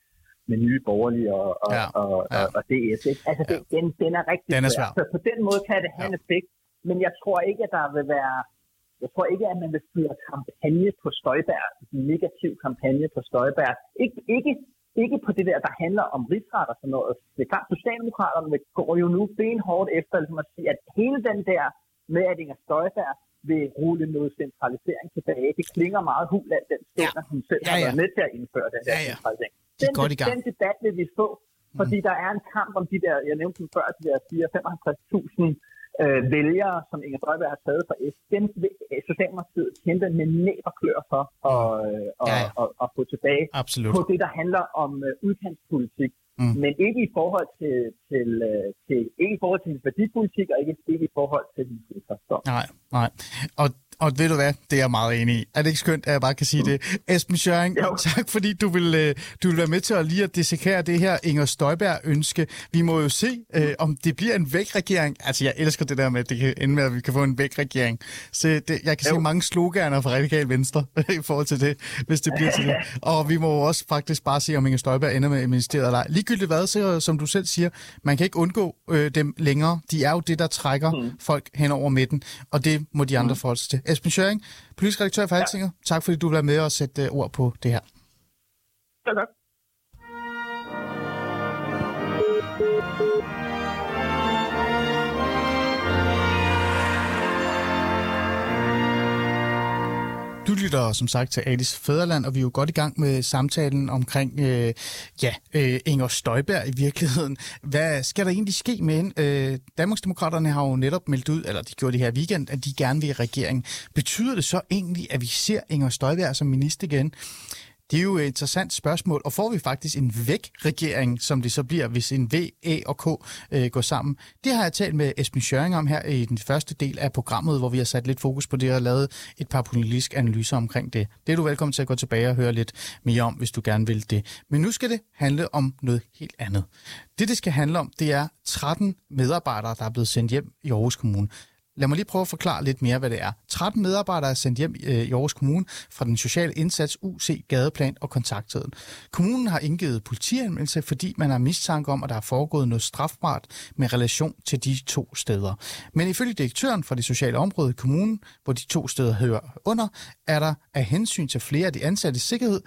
E: med nye borgerlige og, og,
D: Ja,
E: ja. og,
D: ja.
E: og, og DS. Ikke? Altså, det, den, den er rigtig
D: Den er svær.
E: Så på den måde kan det have
D: Ja.
E: en effekt, men jeg tror ikke, at der vil være jeg tror ikke, at man vil føre kampagne på Støjberg, en negativ kampagne på Støjberg. Ikke, ikke, ikke på det der, der handler om rigsret og sådan noget. Det er klart, Socialdemokraterne går jo nu benhårdt efter ligesom at sige, at hele den der med, at Inger Støjberg vil rulle noget centralisering tilbage, det klinger meget hul af den stund,
D: Ja.
E: hun selv
D: Ja,
E: har
D: ja.
E: været med til at indføre den der
D: Ja, ja.
E: centralisering.
D: De er
E: Den,
D: godt i gang.
E: den debat vil vi få, fordi der er en kamp om de der, jeg nævnte dem før, de der 4-55.000 øh, vælgere, som Inger Støjberg har taget fra S, dem vil Socialdemokratiet kæmpe med næb og klør for at, øh, og,
D: Ja,
E: ja. Og, og få tilbage
D: Absolut.
E: på det, der handler om øh, udkantspolitik.
D: Mm.
E: Men ikke i forhold til, til, øh, til, ikke i forhold til værdipolitik, og ikke, ikke i forhold til den forstår.
D: Nej, nej. Og, og ved du hvad, det er jeg meget enig i. Er det ikke skønt, at jeg bare kan sige det? Esben Schøring,
E: Jo. *laughs*
D: tak fordi du vil, øh, du vil være med til at lige at dissekere det her Inger Støjberg-ønske. Vi må jo se, øh, om det bliver en væk-regering. Altså, jeg elsker det der med, at det kan ende med, at vi kan få en væk-regering. Så det, jeg kan
E: Jo.
D: se mange sloganer fra Radikal Venstre *laughs* i forhold til det, hvis det bliver til det. *laughs* Og vi må jo også faktisk bare se, om Inger Støjberg ender med ministeriet eller ej. Ligegyldigt hvad, så, som du selv siger, man kan ikke undgå øh, dem længere. De er jo det, der trækker mm. folk hen over midten, og det må de andre mm. forholde sig til. Esben Schøring, politisk redaktør for Altinget, ja. tak fordi du vil være med og sætte øh, ord på det her.
E: Så godt.
D: Lytter som sagt til Alice Fæderland, og vi er jo godt i gang med samtalen omkring øh, ja, øh, Inger Støjberg i virkeligheden. Hvad skal der egentlig ske med hende? Øh, Danmarksdemokraterne har jo netop meldt ud, eller de gjorde det her weekend, at de gerne vil i regering. Betyder det så egentlig, at vi ser Inger Støjberg som minister igen? Det er jo et interessant spørgsmål, og får vi faktisk en væk-regering, som det så bliver, hvis en V, A og K øh, går sammen? Det har jeg talt med Esben Schøring om her i den første del af programmet, hvor vi har sat lidt fokus på det og lavet et par politiske analyser omkring det. Det er du velkommen til at gå tilbage og høre lidt mere om, hvis du gerne vil det. Men nu skal det handle om noget helt andet. Det, det skal handle om, det er 13 medarbejdere, der er blevet sendt hjem i Aarhus Kommune. Lad mig lige prøve at forklare lidt mere, hvad det er. 13 medarbejdere er sendt hjem øh, i Aarhus Kommune fra den sociale indsats UC, Gadeplan og Kontakttiden. Kommunen har indgivet politianmeldelse, fordi man har mistanke om, at der er foregået noget strafbart med relation til de to steder. Men ifølge direktøren for det sociale område i kommunen, hvor de to steder hører under, er der af hensyn til flere af de ansatte sikkerhed,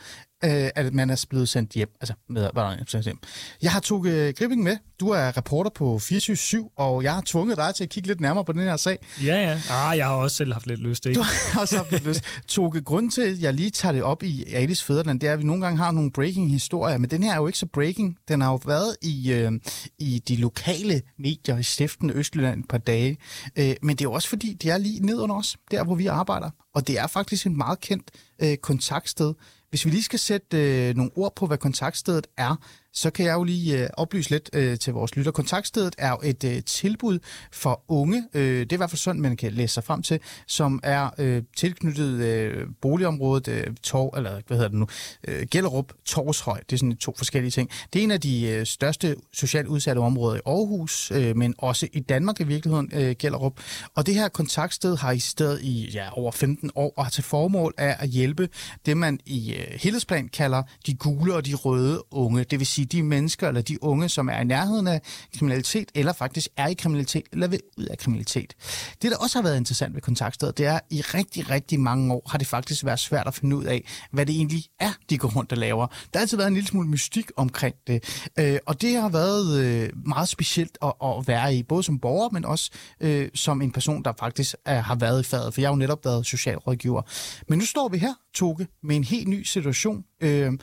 D: øh, at man er blevet sendt hjem. Altså, medarbejderne er sendt hjem. Jeg har Toge Gripping med. Du er reporter på 24 og jeg har tvunget dig til at kigge lidt nærmere på den her sag.
F: Ja, ja. Ah, jeg har også selv haft lidt lyst, ikke?
D: Du har *laughs* også haft lidt lyst. Toge, grund til, at jeg lige tager det op i Alice Fæderland, det er, at vi nogle gange har nogle breaking-historier, men den her er jo ikke så breaking. Den har jo været i, øh, i de lokale medier i Stiften Østjylland et par dage. Øh, men det er jo også fordi, det er lige ned under os, der hvor vi arbejder. Og det er faktisk en meget kendt øh, kontaktsted. Hvis vi lige skal sætte øh, nogle ord på, hvad kontaktstedet er, så kan jeg jo lige øh, oplyse lidt øh, til vores lytter. Kontaktstedet er jo et øh, tilbud for unge, øh, det er i hvert fald sådan, man kan læse sig frem til, som er øh, tilknyttet øh, boligområdet, øh, Torv, eller hvad hedder det nu, øh, Gellerup, Torshøj, det er sådan to forskellige ting. Det er en af de øh, største socialt udsatte områder i Aarhus, øh, men også i Danmark i virkeligheden, øh, Gellerup. Og det her kontaktsted har i stedet i ja, over 15 år, og har til formål af at hjælpe det, man i øh, helhedsplan kalder de gule og de røde unge, det vil sige de mennesker eller de unge, som er i nærheden af kriminalitet, eller faktisk er i kriminalitet, eller vil ud af kriminalitet. Det, der også har været interessant ved kontaktstedet, det er, at i rigtig, rigtig mange år har det faktisk været svært at finde ud af, hvad det egentlig er, de går rundt og laver. Der har altid været en lille smule mystik omkring det, øh, og det har været øh, meget specielt at, at være i, både som borger, men også øh, som en person, der faktisk øh, har været i faget, for jeg har jo netop været socialrådgiver. Men nu står vi her, Toke, med en helt ny situation. Øh,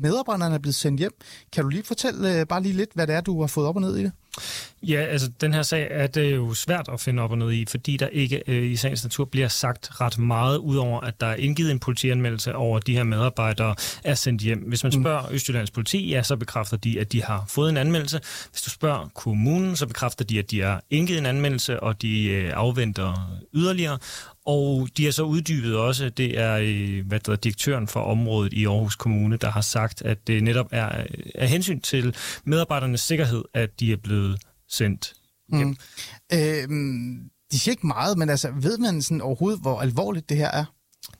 D: medarbejderne er blevet sendt hjem. Kan du lige fortælle øh, bare lige lidt, hvad det er, du har fået op og ned i det?
F: Ja, altså den her sag er det jo svært at finde op og ned i, fordi der ikke øh, i sagens natur bliver sagt ret meget, udover at der er indgivet en politianmeldelse over, at de her medarbejdere er sendt hjem. Hvis man spørger mm. Østjyllands politi, ja, så bekræfter de, at de har fået en anmeldelse. Hvis du spørger kommunen, så bekræfter de, at de har indgivet en anmeldelse, og de øh, afventer yderligere. Og de har så uddybet også, det er øh, hvad der direktøren for området i Aarhus Kommune, der har sagt, at det netop er øh, af hensyn til medarbejdernes sikkerhed, at de er blevet sendt hjem. Mm.
D: Øh, de siger ikke meget, men altså, ved man sådan overhovedet, hvor alvorligt det her er?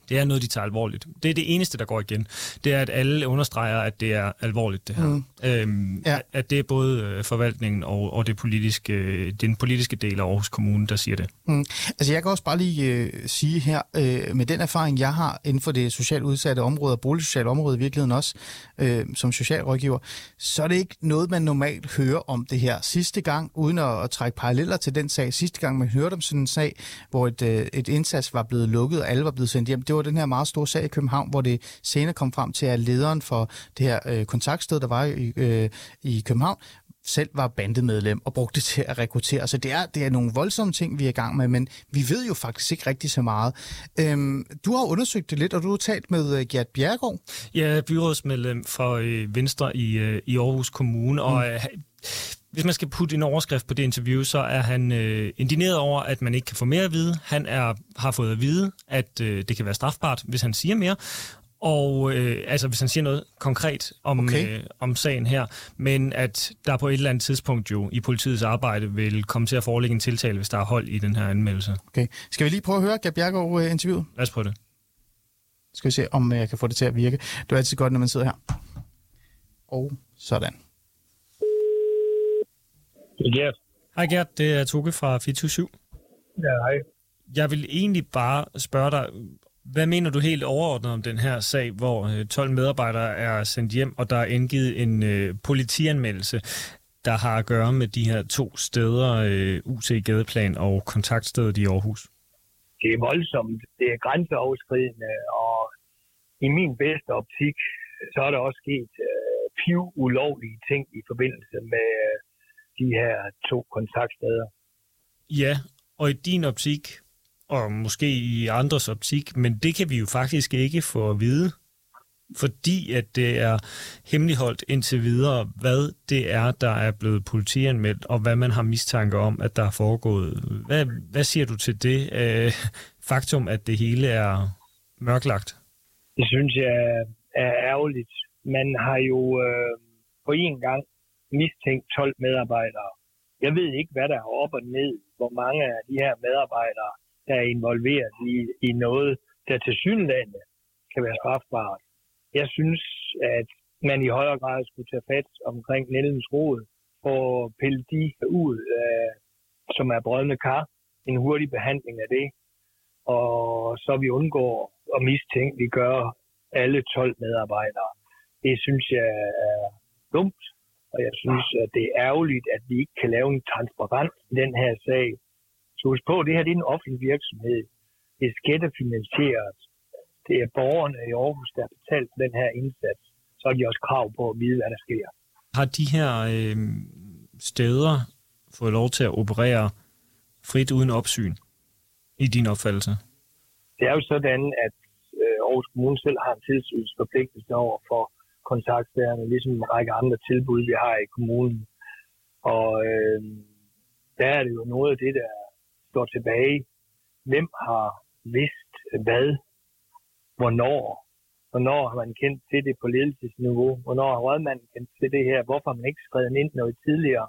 F: Det er noget, de tager alvorligt. Det er det eneste, der går igen. Det er, at alle understreger, at det er alvorligt, det her. Mm. Øhm, ja. At det er både øh, forvaltningen og, og det politiske, øh, den politiske del af Aarhus Kommune, der siger det.
D: Mm. Altså, jeg kan også bare lige øh, sige her, øh, med den erfaring, jeg har inden for det socialt udsatte område og boligsociale område i virkeligheden også, øh, som socialrådgiver, så er det ikke noget, man normalt hører om det her. Sidste gang, uden at, at trække paralleller til den sag, sidste gang man hørte om sådan en sag, hvor et, øh, et indsats var blevet lukket, og alle var blevet sendt hjem, det var den her meget store sag i København, hvor det senere kom frem til, at lederen for det her øh, kontaktsted, der var i, øh, i København, selv var bandemedlem og brugte det til at rekruttere. Så det er, det er nogle voldsomme ting, vi er i gang med, men vi ved jo faktisk ikke rigtig så meget. Øhm, du har undersøgt det lidt, og du har talt med uh, Gert Bjergård.
F: Ja, byrådsmedlem for øh, Venstre i, øh, i Aarhus Kommune, mm. og øh, hvis man skal putte en overskrift på det interview, så er han øh, indineret over, at man ikke kan få mere at vide. Han er, har fået at vide, at øh, det kan være strafbart, hvis han siger mere. Og øh, altså, hvis han siger noget konkret om, okay. øh, om sagen her, men at der på et eller andet tidspunkt jo i politiets arbejde vil komme til at forelægge en tiltale, hvis der er hold i den her anmeldelse.
D: Okay. Skal vi lige prøve at høre Gab Bjergaard uh, interviewet?
F: Lad os prøve det.
D: Skal vi se, om jeg kan få det til at virke. Det er altid godt, når man sidder her. Og sådan.
G: Det er Gert.
F: Hej Gert, det er Toge fra 24
G: Ja, hej.
F: Jeg vil egentlig bare spørge dig, hvad mener du helt overordnet om den her sag, hvor 12 øh, medarbejdere er sendt hjem, og der er indgivet en øh, politianmeldelse, der har at gøre med de her to steder, øh, UC Gadeplan og kontaktstedet i Aarhus?
G: Det er voldsomt. Det er grænseoverskridende, og i min bedste optik, så er der også sket øh, piv ulovlige ting i forbindelse med øh, de her to kontaktsteder.
F: Ja, og i din optik, og måske i andres optik, men det kan vi jo faktisk ikke få at vide, fordi at det er hemmeligholdt indtil videre, hvad det er, der er blevet politianmeldt, og hvad man har mistanke om, at der er foregået. Hvad, hvad siger du til det øh, faktum, at det hele er mørklagt?
G: Det synes jeg er ærgerligt. Man har jo øh, på en gang mistænkt 12 medarbejdere. Jeg ved ikke, hvad der er op og ned, hvor mange af de her medarbejdere, der er involveret i, i noget, der til synlande kan være strafbart. Jeg synes, at man i højere grad skulle tage fat omkring Nellens råd og pille de ud, øh, som er brødende kar, en hurtig behandling af det, og så vi undgår at mistænke, vi gør alle 12 medarbejdere. Det synes jeg er dumt, og jeg synes, at det er ærgerligt, at vi ikke kan lave en transparent i den her sag. Så husk på, det her det er en offentlig virksomhed. Det er skattefinansieret. Det er borgerne i Aarhus, der har betalt den her indsats. Så har de også krav på at vide, hvad der sker.
F: Har de her øh, steder fået lov til at operere frit uden opsyn, i din opfattelse?
G: Det er jo sådan, at øh, Aarhus Kommune selv har en tilsynsforpligtelse over for kontaktstederne, ligesom en række andre tilbud, vi har i kommunen. Og øh, der er det jo noget af det, der står tilbage. Hvem har vidst hvad, hvornår, hvornår har man kendt til det på ledelsesniveau, hvornår har rådmanden kendt til det her, hvorfor har man ikke skrevet ind noget tidligere.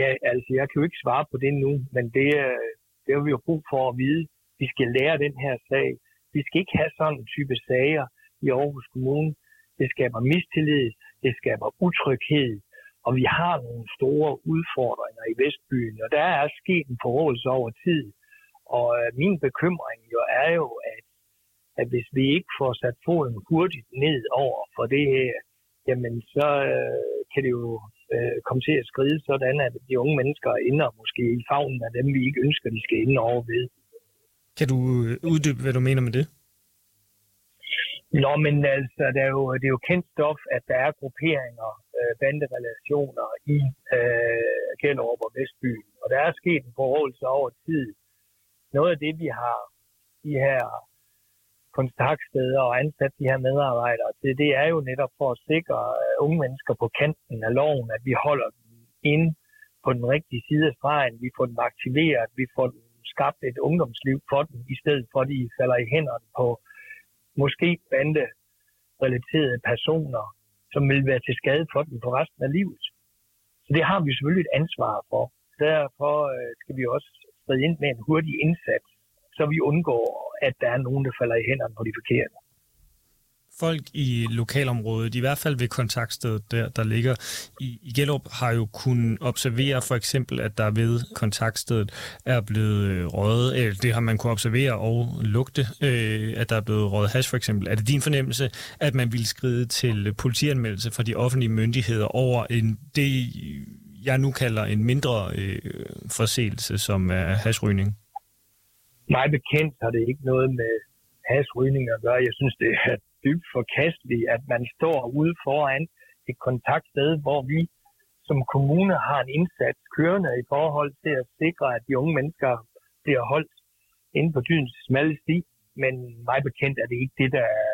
G: Ja, altså jeg kan jo ikke svare på det nu, men det, det har vi jo brug for at vide. Vi skal lære den her sag. Vi skal ikke have sådan en type sager i Aarhus Kommune, det skaber mistillid, det skaber utryghed, og vi har nogle store udfordringer i Vestbyen, og der er sket en forrådelse over tid. Og øh, min bekymring jo er jo, at, at hvis vi ikke får sat foden hurtigt ned over for det her, jamen så øh, kan det jo øh, komme til at skride sådan, at de unge mennesker ender måske i favnen af dem, vi ikke ønsker, de skal ind over ved.
F: Kan du øh, uddybe, hvad du mener med det?
G: Nå, men altså, det er jo, det er jo kendt stof, at der er grupperinger, øh, banderelationer i øh, Gellerup og Vestbyen. Og der er sket en forholdelse over tid. Noget af det, vi har de her kontaktsteder og ansat de her medarbejdere til, det er jo netop for at sikre øh, unge mennesker på kanten af loven, at vi holder dem ind på den rigtige side af stregen, vi får dem aktiveret, vi får dem skabt et ungdomsliv for dem, i stedet for at de falder i hænderne på måske banderelaterede personer, som vil være til skade for dem på resten af livet. Så det har vi selvfølgelig et ansvar for. Derfor øh, skal vi også skride ind med en hurtig indsats, så vi undgår, at der er nogen, der falder i hænderne på de forkerte
F: folk i lokalområdet, i hvert fald ved kontaktstedet der, der ligger i, i Gellup, har jo kunnet observere for eksempel, at der ved kontaktstedet er blevet øh, røget, eller det har man kunne observere og lugte, øh, at der er blevet røget hash for eksempel. Er det din fornemmelse, at man ville skride til politianmeldelse fra de offentlige myndigheder over en, det, jeg nu kalder en mindre øh, forseelse, som er hashrygning?
G: Mig bekendt har det ikke noget med hasrygning at gøre. Jeg synes, det er dybt forkasteligt, at man står ude foran et kontaktsted, hvor vi som kommune har en indsats kørende i forhold til at sikre, at de unge mennesker bliver holdt inde på dydens smalle sti. Men mig bekendt er det ikke det, der er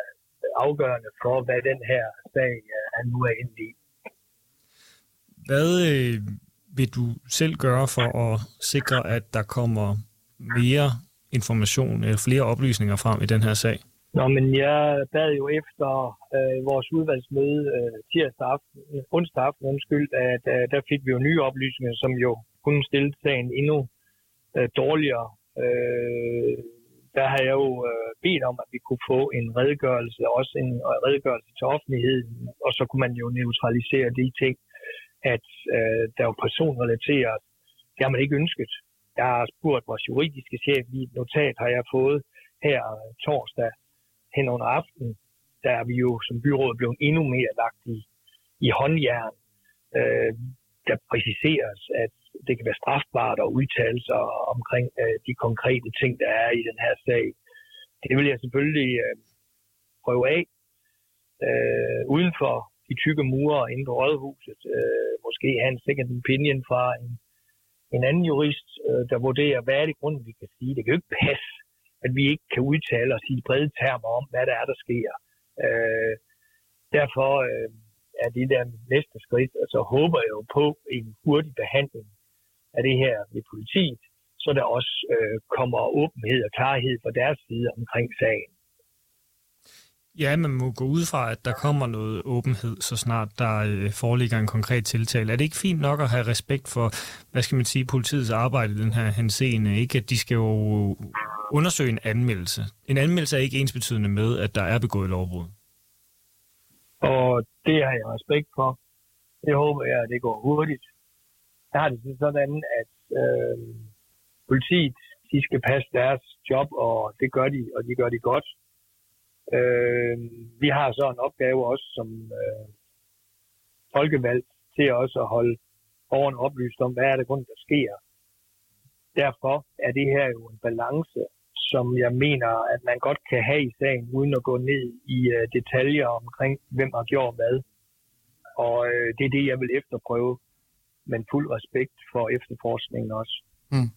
G: afgørende for, hvad den her sag øh, er nu er inde i.
F: Hvad øh, vil du selv gøre for at sikre, at der kommer mere information eller flere oplysninger frem i den her sag?
G: Nå, men jeg bad jo efter øh, vores udvalgsmøde øh, tirsdag aften, øh, onsdag aften, undskyld, at øh, der fik vi jo nye oplysninger, som jo kunne stille sagen endnu øh, dårligere. Øh, der har jeg jo øh, bedt om, at vi kunne få en redegørelse, også en øh, redegørelse til offentligheden, og så kunne man jo neutralisere de ting, at øh, der er personrelateret. Det har man ikke ønsket. Jeg har spurgt vores juridiske chef, i et notat har jeg fået her torsdag, hen under aftenen, der er vi jo som byråd blevet endnu mere lagt i, i håndjern. Øh, der præciseres, at det kan være strafbart at udtale sig omkring øh, de konkrete ting, der er i den her sag. Det vil jeg selvfølgelig øh, prøve af. Øh, uden for de tykke mure inde på rådhuset. Øh, måske have en second opinion fra en, en anden jurist, øh, der vurderer, hvad er det grund, vi kan sige. Det kan jo ikke passe, at vi ikke kan udtale os i brede termer om, hvad der er, der sker. Øh, derfor øh, er det der næste skridt, og så håber jeg jo på en hurtig behandling af det her ved politiet, så der også øh, kommer åbenhed og klarhed fra deres side omkring sagen.
F: Ja, man må gå ud fra, at der kommer noget åbenhed, så snart der øh, foreligger en konkret tiltale. Er det ikke fint nok at have respekt for, hvad skal man sige, politiets arbejde i den her henseende? Ikke at de skal jo øh, undersøge en anmeldelse. En anmeldelse er ikke ensbetydende med, at der er begået lovbrud.
G: Og det har jeg respekt for. Det håber jeg, at det går hurtigt. Jeg har det sådan, at øh, politiet de skal passe deres job, og det gør de, og de gør det godt. Øh, vi har så en opgave også som øh, folkevalgt til også at holde borgerne oplyst om, hvad er det grund, der sker. Derfor er det her jo en balance, som jeg mener, at man godt kan have i sagen, uden at gå ned i øh, detaljer omkring, hvem har gjort hvad. Og øh, det er det, jeg vil efterprøve, men fuld respekt for efterforskningen også. Mm.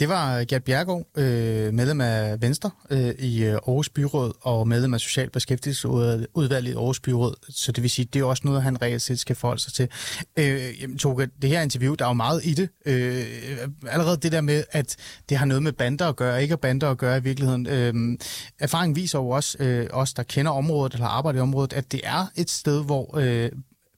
D: Det var øh, Gert Bjergård, øh, medlem af Venstre øh, i øh, Aarhus Byråd og medlem af Socialbeskæftigelsesudvalget i Aarhus Byråd. Så det vil sige, det er også noget, han reelt set skal forholde sig til. Øh, jamen, Toge, det her interview, der er jo meget i det. Øh, allerede det der med, at det har noget med bander at gøre, ikke at bander at gøre i virkeligheden. Øh, erfaringen viser jo også, øh, os der kender området eller har arbejdet i området, at det er et sted, hvor øh,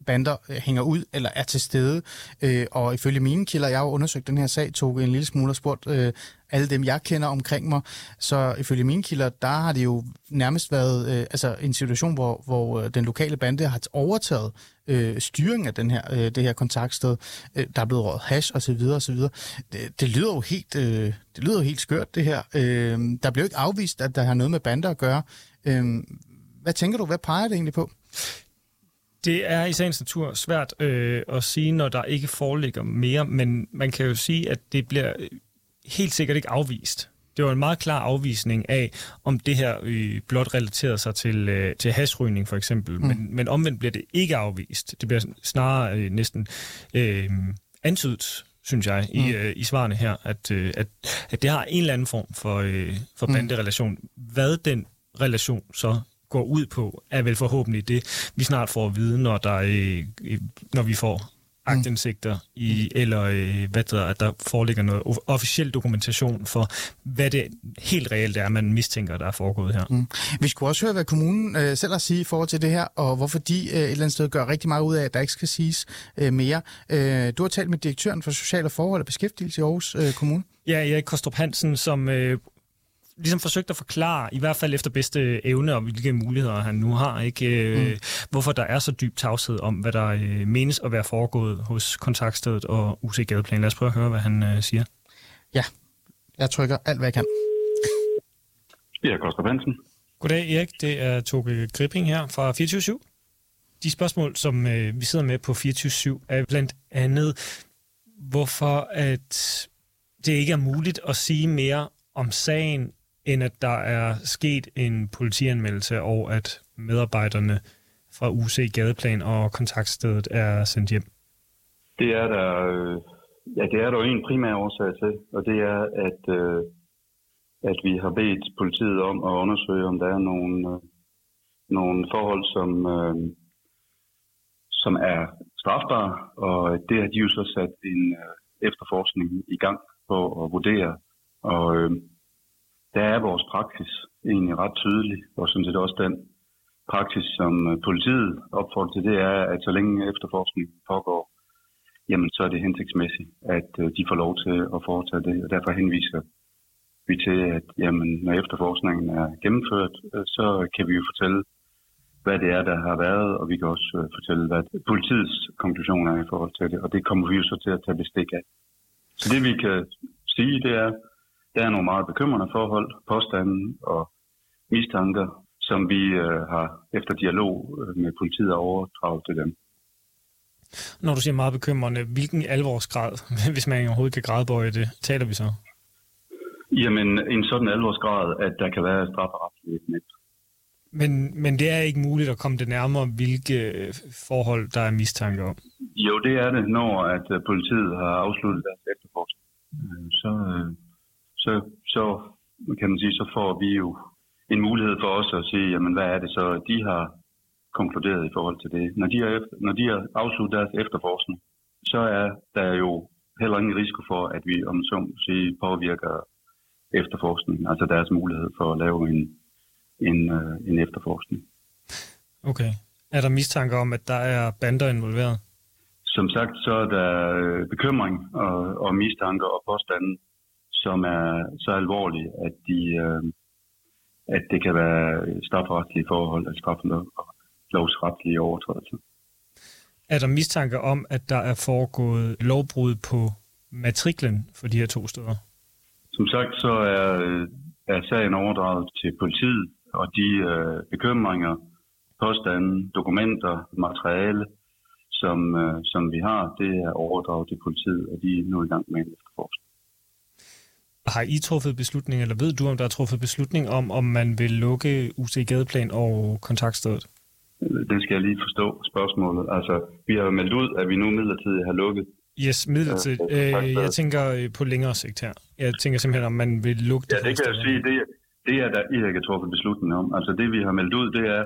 D: bander øh, hænger ud eller er til stede. Øh, og ifølge mine kilder, jeg har undersøgt den her sag, tog en lille smule og spurgt øh, alle dem, jeg kender omkring mig. Så ifølge mine kilder, der har det jo nærmest været øh, altså en situation, hvor, hvor øh, den lokale bande har overtaget øh, styringen af den her, øh, det her kontaktsted. Øh, der er blevet råd hash og så videre og så videre. Det, det lyder jo helt, øh, det lyder jo helt skørt, det her. Øh, der blev ikke afvist, at der har noget med bander at gøre. Øh, hvad tænker du, hvad peger det egentlig på?
F: Det er i sagens natur svært øh, at sige, når der ikke foreligger mere, men man kan jo sige, at det bliver helt sikkert ikke afvist. Det var en meget klar afvisning af, om det her øh, blot relaterer sig til, øh, til hasrygning for eksempel. Mm. Men, men omvendt bliver det ikke afvist. Det bliver snarere øh, næsten øh, antydet, synes jeg, mm. i, øh, i svarene her, at, øh, at, at det har en eller anden form for, øh, for mm. banderelation. Hvad den relation så går ud på, er vel forhåbentlig det, vi snart får at vide, når, der, øh, når vi får agtindsigter i, eller øh, hvad der, at der foreligger noget officiel dokumentation for, hvad det helt reelt er, man mistænker, der er foregået her. Mm.
D: Vi skulle også høre, hvad kommunen øh, selv har at sige i forhold til det her, og hvorfor de øh, et eller andet sted gør rigtig meget ud af, at der ikke skal siges øh, mere. Øh, du har talt med direktøren for Sociale Forhold og Beskæftigelse i Aarhus øh, Kommune.
F: Ja, Erik Kostrup Hansen, som øh, ligesom forsøgt at forklare, i hvert fald efter bedste evne, og hvilke muligheder han nu har, ikke, øh, mm. hvorfor der er så dyb tavshed om, hvad der øh, menes at være foregået hos kontaktstedet og UC Gadeplan. Lad os prøve at høre, hvad han øh, siger.
D: Ja, jeg trykker alt, hvad jeg kan.
H: Ja, Kostrup Hansen.
F: Goddag Erik, det er Toge Gripping her fra 24 De spørgsmål, som øh, vi sidder med på 24 er blandt andet, hvorfor at det ikke er muligt at sige mere om sagen, end at der er sket en politianmeldelse, og at medarbejderne fra UC Gadeplan og kontaktstedet er sendt hjem.
H: Det er der, øh, ja, det er der jo en primær årsag til, og det er, at, øh, at vi har bedt politiet om at undersøge, om der er nogle, øh, nogle forhold, som, øh, som er strafbare, og det har de jo så sat en øh, efterforskning i gang på at vurdere. Og øh, der er vores praksis egentlig ret tydelig, og sådan set også den praksis, som øh, politiet opfordrer til, det er, at så længe efterforskningen pågår, jamen så er det hensigtsmæssigt, at øh, de får lov til at foretage det, og derfor henviser vi til, at jamen, når efterforskningen er gennemført, øh, så kan vi jo fortælle, hvad det er, der har været, og vi kan også fortælle, hvad politiets konklusioner er i forhold til det, og det kommer vi jo så til at tage bestik af. Så det vi kan sige, det er, der er nogle meget bekymrende forhold, påstanden og mistanker, som vi øh, har efter dialog øh, med politiet overdraget til dem.
F: Når du siger meget bekymrende, hvilken alvorsgrad, *laughs* hvis man overhovedet kan gradbøje det, taler vi så?
H: Jamen, en sådan alvorsgrad, at der kan være strafferetligt net.
F: Men, men det er ikke muligt at komme det nærmere, hvilke forhold der er mistanke om?
H: Jo, det er det, når at øh, politiet har afsluttet deres efterforskning. Øh, Så, øh, så, så kan man sige, så får vi jo en mulighed for os at sige, jamen hvad er det så, de har konkluderet i forhold til det. Når de har, efter, når de har afsluttet deres efterforskning, så er der jo heller ingen risiko for, at vi om så sige påvirker efterforskningen, altså deres mulighed for at lave en, en, øh, en efterforskning.
F: Okay. Er der mistanke om, at der er bander involveret?
H: Som sagt, så er der øh, bekymring og, og mistanker og påstande, som er så alvorlige, at, de, øh, at det kan være strafferetlige forhold, altså straffelovsretlige overtrædelser.
F: Er der mistanke om, at der er foregået lovbrud på matriklen for de her to steder?
H: Som sagt, så er, er sagen overdraget til politiet, og de øh, bekymringer, påstande, dokumenter, materiale, som, øh, som vi har, det er overdraget til politiet, og de er nu i gang med en efterforskning.
F: Har I truffet beslutning, eller ved du, om der er truffet beslutning om, om man vil lukke UC Gadeplan og kontaktstedet?
H: Det skal jeg lige forstå spørgsmålet. Altså, vi har meldt ud, at vi nu midlertidigt har lukket.
F: Yes, midlertidigt.
H: Ja,
F: Øh, jeg tænker øh, på længere sigt her. Jeg tænker simpelthen, om man vil lukke
H: Ja,
F: her
H: det kan jeg sige, det, det er der ikke har truffet beslutning om. Altså det, vi har meldt ud, det er,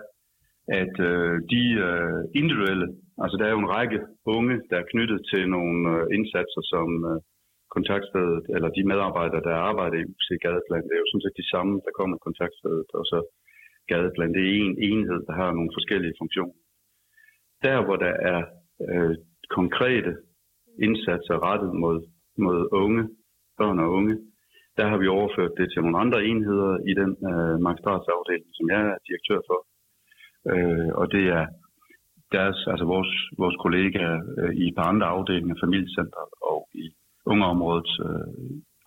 H: at øh, de øh, individuelle, altså der er jo en række unge, der er knyttet til nogle øh, indsatser, som øh, kontaktstedet, eller de medarbejdere, der arbejder i UC Gadeplan, det er jo sådan set de samme, der kommer i kontaktstedet, og så Gadeplan, det er en enhed, der har nogle forskellige funktioner. Der, hvor der er øh, konkrete indsatser rettet mod, mod unge, børn og unge, der har vi overført det til nogle andre enheder i den øh, magistratsafdeling, som jeg er direktør for. Øh, og det er deres, altså vores, vores kollegaer øh, i et par andre afdelinger, familiecenter og ungeområdets øh,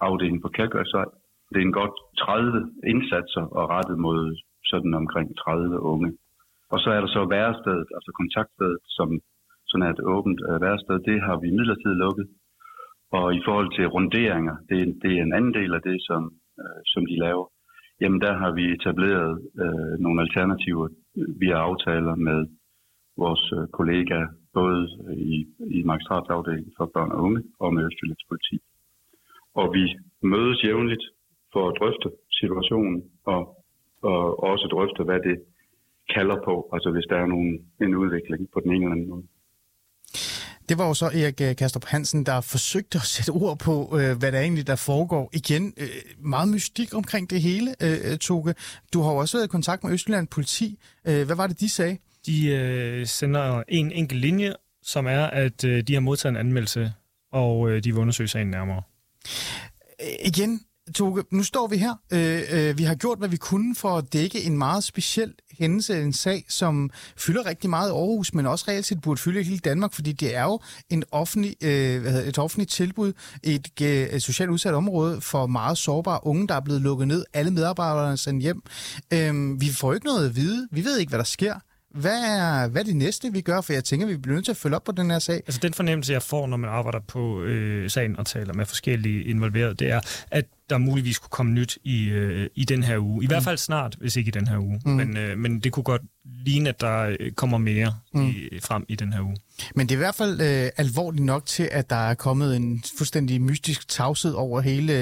H: afdeling på Kærgørsvej. Det er en godt 30 indsatser og rettet mod sådan omkring 30 unge. Og så er der så værestedet, altså kontaktstedet, som sådan er et åbent øh, værested. Det har vi midlertidigt lukket. Og i forhold til runderinger, det, det er en anden del af det, som, øh, som de laver. Jamen der har vi etableret øh, nogle alternativer via aftaler med vores øh, kollega, kollegaer, både i, i magistratsafdelingen for børn og unge og med Østjyllands politi. Og vi mødes jævnligt for at drøfte situationen og, og også drøfte, hvad det kalder på, altså hvis der er nogen, en udvikling på den ene eller anden måde.
D: Det var jo så Erik øh, Kastrup Hansen, der forsøgte at sætte ord på, øh, hvad der egentlig der foregår. Igen, meget mystik omkring det hele, Toge. Du har jo også været i kontakt med Østjylland Politi. Hvad var det, de sagde?
F: De øh, sender en enkelt linje, som er, at øh, de har modtaget en anmeldelse, og øh, de vil undersøge sagen nærmere.
D: Øh, igen, Toge, nu står vi her. Øh, øh, vi har gjort, hvad vi kunne for at dække en meget speciel hændelse, en sag, som fylder rigtig meget i Aarhus, men også reelt set burde fylde hele Danmark, fordi det er jo en offentlig, øh, hvad hedder, et offentligt tilbud i et, øh, et socialt udsat område for meget sårbare unge, der er blevet lukket ned. Alle medarbejderne er sendt hjem. Øh, vi får ikke noget at vide. Vi ved ikke, hvad der sker. Hvad er, hvad er det næste, vi gør? For jeg tænker, vi bliver nødt til at følge op på den her sag.
F: Altså den fornemmelse, jeg får, når man arbejder på øh, sagen og taler med forskellige involverede, det er, at der muligvis kunne komme nyt i, øh, i den her uge. I mm. hvert fald snart, hvis ikke i den her uge. Mm. Men, øh, men det kunne godt ligne, at der øh, kommer mere mm. i, frem i den her uge.
D: Men det er i hvert fald øh, alvorligt nok til, at der er kommet en fuldstændig mystisk tavshed over hele,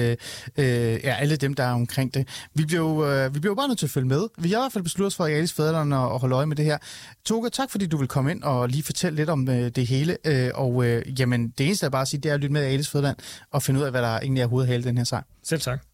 D: øh, ja, alle dem, der er omkring det. Vi bliver, jo, øh, vi bliver jo bare nødt til at følge med. Vi har i hvert fald besluttet os for i Alice Fædrene at holde øje med det her. Toga, tak fordi du vil komme ind og lige fortælle lidt om øh, det hele. Øh, og øh, jamen, det eneste, jeg bare sige, det er at lytte med i Alice Fædreland og finde ud af, hvad der egentlig er hovedet den her sag.
F: Selv tak.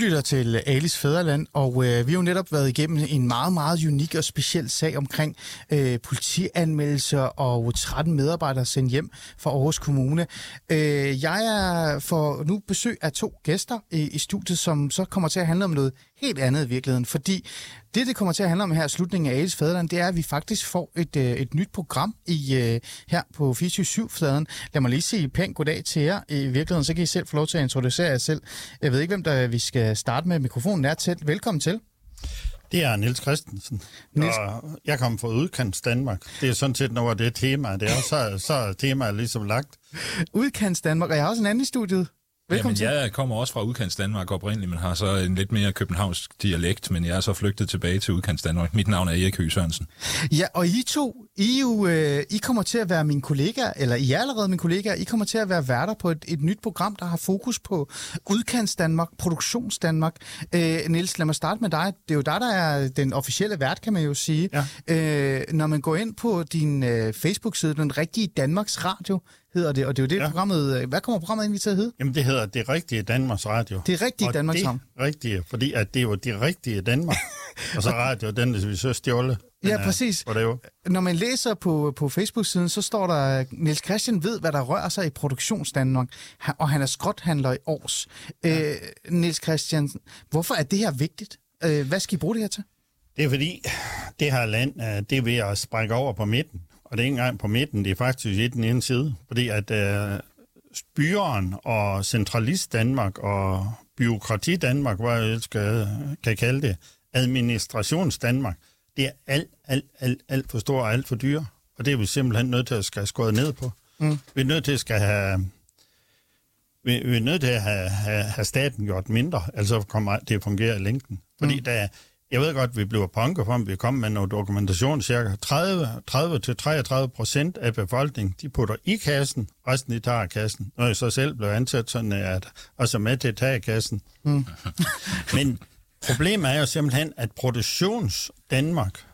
D: Lytter til Alice Fæderland, og øh, vi har jo netop været igennem en meget, meget unik og speciel sag omkring øh, politianmeldelser og 13 medarbejdere sendt hjem fra Aarhus Kommune. Øh, jeg er for nu besøg af to gæster i, i studiet, som så kommer til at handle om noget helt andet i virkeligheden, fordi det, det kommer til at handle om her i slutningen af Alice Fæderland, det er, at vi faktisk får et, øh, et nyt program i øh, her på 24-7-fladen. Lad mig lige sige pænt goddag til jer. I virkeligheden, så kan I selv få lov til at introducere jer selv. Jeg ved ikke, hvem der vi skal starte med. Mikrofonen er tæt. Velkommen til.
I: Det er Niels Christensen, Niels... og jeg kommer fra Udkants Danmark. Det er sådan set af det tema, det er, så, så er temaet ligesom lagt.
D: Udkants Danmark, og jeg har også en anden i studiet.
J: Velkommen Jamen, jeg kommer også fra udkants Danmark oprindeligt, men har så en lidt mere københavnsk dialekt, men jeg er så flygtet tilbage til udkants Danmark. Mit navn er Erik Høgh Sørensen.
D: Ja, og I to, I, jo, øh, I kommer til at være mine kollegaer, eller I er allerede mine kollegaer, I kommer til at være værter på et, et nyt program, der har fokus på udkants Danmark, produktions Danmark. Øh, Niels, lad mig starte med dig. Det er jo dig, der er den officielle vært, kan man jo sige. Ja. Øh, når man går ind på din øh, Facebook-side, den rigtige Danmarks Radio, hedder det, og det er jo det ja. programmet... Øh, hvad kommer programmet egentlig til at hedde?
I: Jamen, det hedder Det Rigtige Danmarks Radio.
D: Det Rigtige Danmarks Radio.
I: det rigtige, fordi at det er jo Det Rigtige Danmark. *laughs* og så radio, den vi så stjålet.
D: Ja, øh, præcis.
I: Det jo.
D: Når man læser på, på Facebook-siden, så står der, Niels Christian ved, hvad der rører sig i produktionsdanmark, og han er skråthandler i års. Ja. Øh, Niels Christian, hvorfor er det her vigtigt? Øh, hvad skal I bruge det her til?
I: Det er fordi, det her land, det er ved at sprække over på midten. Og det er ikke engang på midten, det er faktisk i den ene side. Fordi at øh, byren og centralist Danmark og byråkrati Danmark, hvad jeg skal, kan kalde det, administrations Danmark, det er alt, alt, alt, alt for stor og alt for dyr. Og det er vi simpelthen nødt til at skal skåret ned på. Mm. Vi er nødt til at skal have vi, vi er nødt til at have, have, have staten gjort mindre, altså kommer det at fungere i længden. Fordi mm. der, jeg ved godt, at vi bliver punker for, om vi kommer med noget dokumentation. Cirka 30-33 procent af befolkningen, de putter i kassen, resten de tager kassen. Når jeg så selv blev ansat sådan, at også med til at tage kassen. Mm. *laughs* Men problemet er jo simpelthen, at produktions Danmark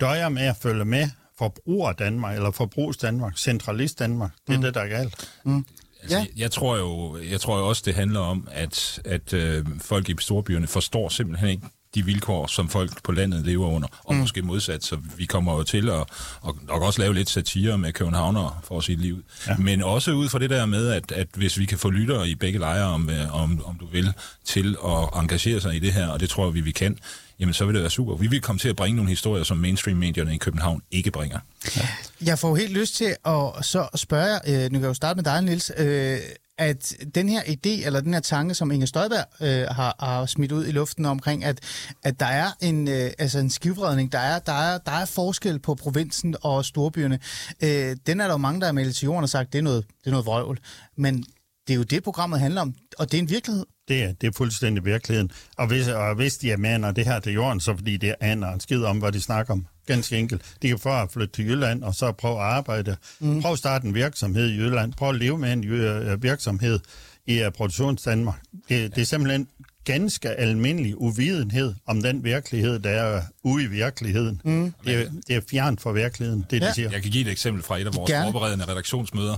I: døjer med at følge med forbruger Danmark, eller forbrugs Danmark, centralist Danmark. Det er mm. det, der er galt. Mm.
J: Altså, ja. jeg, jeg tror jo jeg tror jo også, det handler om, at, at øh, folk i storbyerne forstår simpelthen ikke de vilkår, som folk på landet lever under, og mm. måske modsat, så vi kommer jo til at og, og også lave lidt satire med københavner for sit liv. Ja. Men også ud fra det der med, at, at hvis vi kan få lyttere i begge lejre, om, øh, om, om du vil, til at engagere sig i det her, og det tror jeg, vi, vi kan, jamen så vil det være super. Vi vil komme til at bringe nogle historier, som mainstream-medierne i København ikke bringer.
D: Ja. Jeg får helt lyst til at så spørge, øh, nu kan jeg jo starte med dig, Niels, øh, at den her idé, eller den her tanke, som Inger Støjberg øh, har, har smidt ud i luften omkring, at, at der er en, øh, altså en skivredning, der er, der, er, der er forskel på provinsen og storbyerne, øh, den er der jo mange, der har meldt til jorden og sagt, det er noget, det er noget vrøvl. Men det er jo det, programmet handler om, og det er en virkelighed.
I: Det er, det er fuldstændig virkeligheden. Og hvis, og hvis de er maner det her til jorden, så fordi det aner en skid om, hvad de snakker om. Ganske enkelt. De kan få at flytte til Jylland, og så prøve at arbejde. Mm. Prøv at starte en virksomhed i Jylland. Prøv at leve med en øh, virksomhed i uh, produktionsdanmark. Det, det er simpelthen ganske almindelig uvidenhed om den virkelighed, der er ude i virkeligheden. Mm. Det, er, det er fjernt fra virkeligheden, det
J: ja.
I: de siger.
J: Jeg kan give et eksempel fra et af vores Gerne. forberedende redaktionsmøder,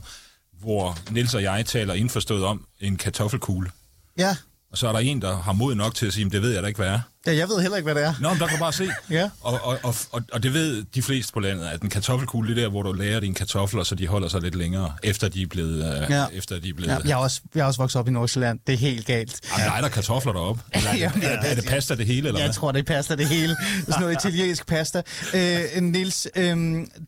J: hvor Nils og jeg taler indforstået om en kartoffelkugle.
D: Ja.
J: Og så er der en, der har mod nok til at sige, det ved jeg da ikke, hvad er.
D: Ja, jeg ved heller ikke, hvad det er.
J: Nå, men der kan bare se. *laughs*
D: ja.
J: Og, og, og, og, og det ved de fleste på landet, at en kartoffelkugle, det er der, hvor du lærer dine kartofler, så de holder sig lidt længere, efter de er blevet... Øh,
D: ja.
J: efter de er blevet
D: ja, jeg, er også, jeg er også vokset op i Nordsjælland. Det er helt galt.
J: Jamen, der er der kartofler deroppe. *laughs* Eller, ja, er, er, er det pasta det hele, eller
D: Jeg
J: hvad?
D: tror, det er pasta det hele. Sådan noget *laughs* italiensk pasta. Øh, Niels, øh,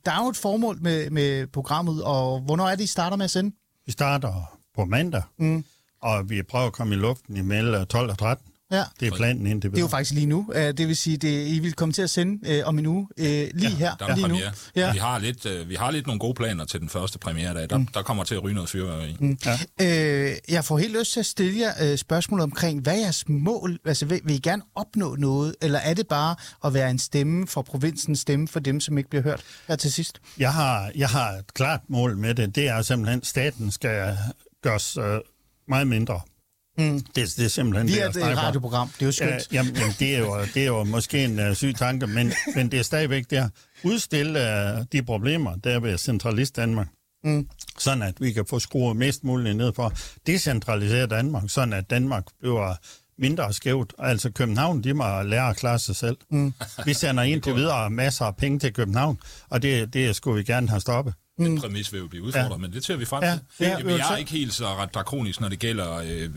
D: der er jo et formål med, med programmet, og hvornår er det, I starter med at sende?
I: Vi starter på mandag, mm. Og vi prøver at komme i luften imellem 12 og 13.
D: Ja.
I: Det er planen indtil
D: Det er jo faktisk lige nu. Det vil sige, det I vil komme til at sende øh, om en uge øh, lige ja, her.
J: Der er
D: lige
J: nu.
D: Ja.
J: Vi, har lidt, øh, vi har lidt nogle gode planer til den første premiere dag. Der, mm. der kommer til at ryge noget fyrværkeri.
D: Mm. Ja. Øh, jeg får helt lyst til at stille jer øh, spørgsmål omkring, hvad er jeres mål? Altså, vil, vil I gerne opnå noget, eller er det bare at være en stemme for provinsen, stemme for dem, som ikke bliver hørt her til sidst?
I: Jeg har, jeg har et klart mål med det. Det er simpelthen, at staten skal gøres øh, meget mindre.
D: Mm.
I: Det, det er simpelthen
D: Vi
I: det,
D: er et radioprogram. Det er jo skønt.
I: Ja, jamen, jamen, det, er jo, det er jo måske en uh, syg tanke, men, men det er stadigvæk der. Udstille uh, de problemer, der er ved centralist Danmark.
D: Mm.
I: Sådan at vi kan få skruet mest muligt ned for decentralisere Danmark, sådan at Danmark bliver mindre skævt. Altså København, de må lære at klare sig selv.
D: Mm.
I: Vi sender ind til videre masser af penge til København, og det, det skulle vi gerne have stoppet.
J: Den præmis vil jo blive udfordret, ja. men det ser vi frem til.
I: Ja,
J: ja, vi er ikke helt så ret drakonisk, når det gælder øh,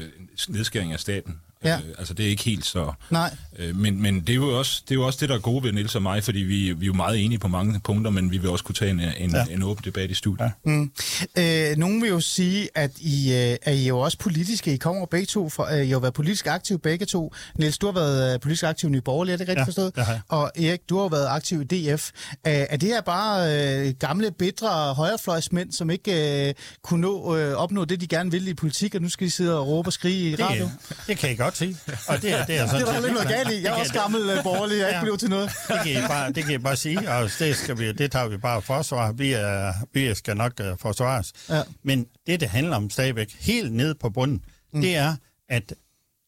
J: nedskæring af staten.
D: Ja.
J: Øh, altså, det er ikke helt så...
D: Nej.
J: Øh, men men det, er jo også, det er jo også det, der er gode ved Niels og mig, fordi vi, vi er jo meget enige på mange punkter, men vi vil også kunne tage en, en, ja. en åben debat i studiet.
D: Ja. Mm. Øh, nogen vil jo sige, at I, øh, er I jo også politiske. I kommer begge to fra... Øh, I har været politisk aktiv begge to. Niels, du har været øh, politisk aktiv i Nye Borgerlige, er det rigtigt
I: Ja,
D: forstået?
I: jeg.
D: Og Erik, du har været aktiv i DF. Øh, er det her bare øh, gamle, bedre højrefløjsmænd, som ikke øh, kunne nå, øh, opnå det, de gerne ville i politik, og nu skal de sidde og råbe og skrige i radio?
I: Det, det kan I godt sige. Og det, er- det er,
D: Det
I: sådan
D: er der heller ikke noget galt i. Jeg er
I: det
D: også gammel øh, borgerlig, jeg er ikke blevet til noget.
I: Det kan, I bare, det kan I bare sige, og det, skal vi, det tager vi bare forsvar. Vi, er, vi skal nok uh, forsvares.
D: Ja.
I: Men det, det handler om stadigvæk, helt ned på bunden, mm. det er, at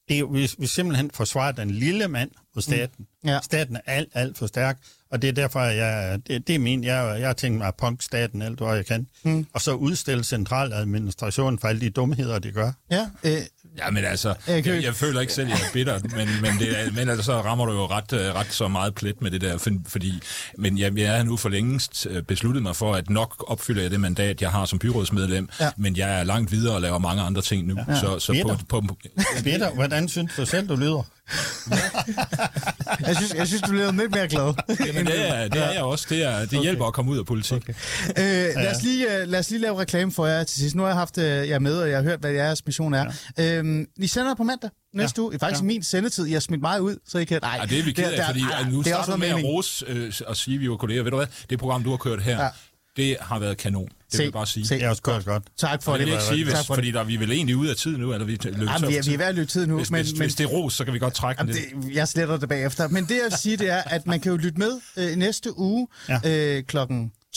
I: det, vi, vi simpelthen forsvarer den lille mand på staten.
D: Mm. Ja.
I: Staten er alt, alt for stærk, og det er derfor, jeg, det, det er min, jeg, jeg har tænkt mig at punk staten alt, hvad jeg kan. Mm. Og så udstille centraladministrationen for alle de dumheder, de gør.
D: Ja, øh,
J: Ja, men altså,
D: Jeg
J: jeg, jeg føler ikke selv, at jeg er bitter, men, men, det, men altså, så rammer du jo ret, øh, ret så meget plet med det der, for- fordi, men jeg, jeg er nu for længst øh, besluttet mig for, at nok opfylder jeg det mandat, jeg har som byrådsmedlem,
D: Ja.
J: men jeg er langt videre og laver mange andre ting nu, ja. så, så på,
I: Bitter.
J: på,
I: Peter, hvordan synes du selv, du lyder?
D: Jeg, synes, jeg synes, du bliver lidt mere glad.
J: Jamen, det er, det er jeg også, det, er, det hjælper at komme ud af politik. Okay.
D: Øh, lad, os lige, øh, lad os lige lave reklame for jer til sidst. Nu har jeg haft øh, jer med, og jeg har hørt, hvad jeres mission er. Ja. Øhm, I sender på mandag næste ja. uge. Faktisk ja. min sendetid. I har smidt mig ud, så I kan... Nej,
J: Ja, det er vi ked af, fordi
D: ej,
J: nu
D: det er
J: starter du med
D: noget
J: at
D: mening.
J: rose øh, og sige, at vi er kolleger. Ved du hvad? Det program, du har kørt her,
D: ja.
J: det har været kanon. Det
D: Se,
J: vil jeg bare sige.
D: se.
I: Det er også godt, godt.
D: Tak for
J: Og det vil
D: det.
J: jeg ikke sige, hvis,
D: Tak for
J: fordi der, vi er vel egentlig ude af tid nu, eller vi løber
D: Jamen, vi, er, vi er ved at løbe tid nu,
J: Hvis,
D: men,
J: hvis,
D: men
J: hvis det er ros, så kan vi godt trække
D: Jamen,
J: den
D: det, jeg sletter det bagefter. Men det jeg vil sige, det er, at man kan jo lytte med øh, næste uge
I: Ja.
D: øh, kl.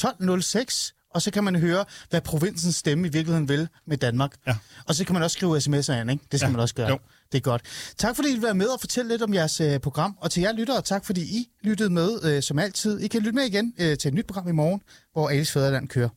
D: 12.06, og så kan man høre, hvad provinsens stemme i virkeligheden vil med Danmark.
I: Ja.
D: Og så kan man også skrive sms'er ind, ikke? Det skal
I: Ja.
D: man også gøre.
I: Jo.
D: Det er godt. Tak fordi I vil være med og fortælle lidt om jeres øh, program. Og til jer lyttere, tak fordi I lyttede med, øh, som altid. I kan lytte med igen øh, til et nyt program i morgen, hvor Alice Fæderland kører.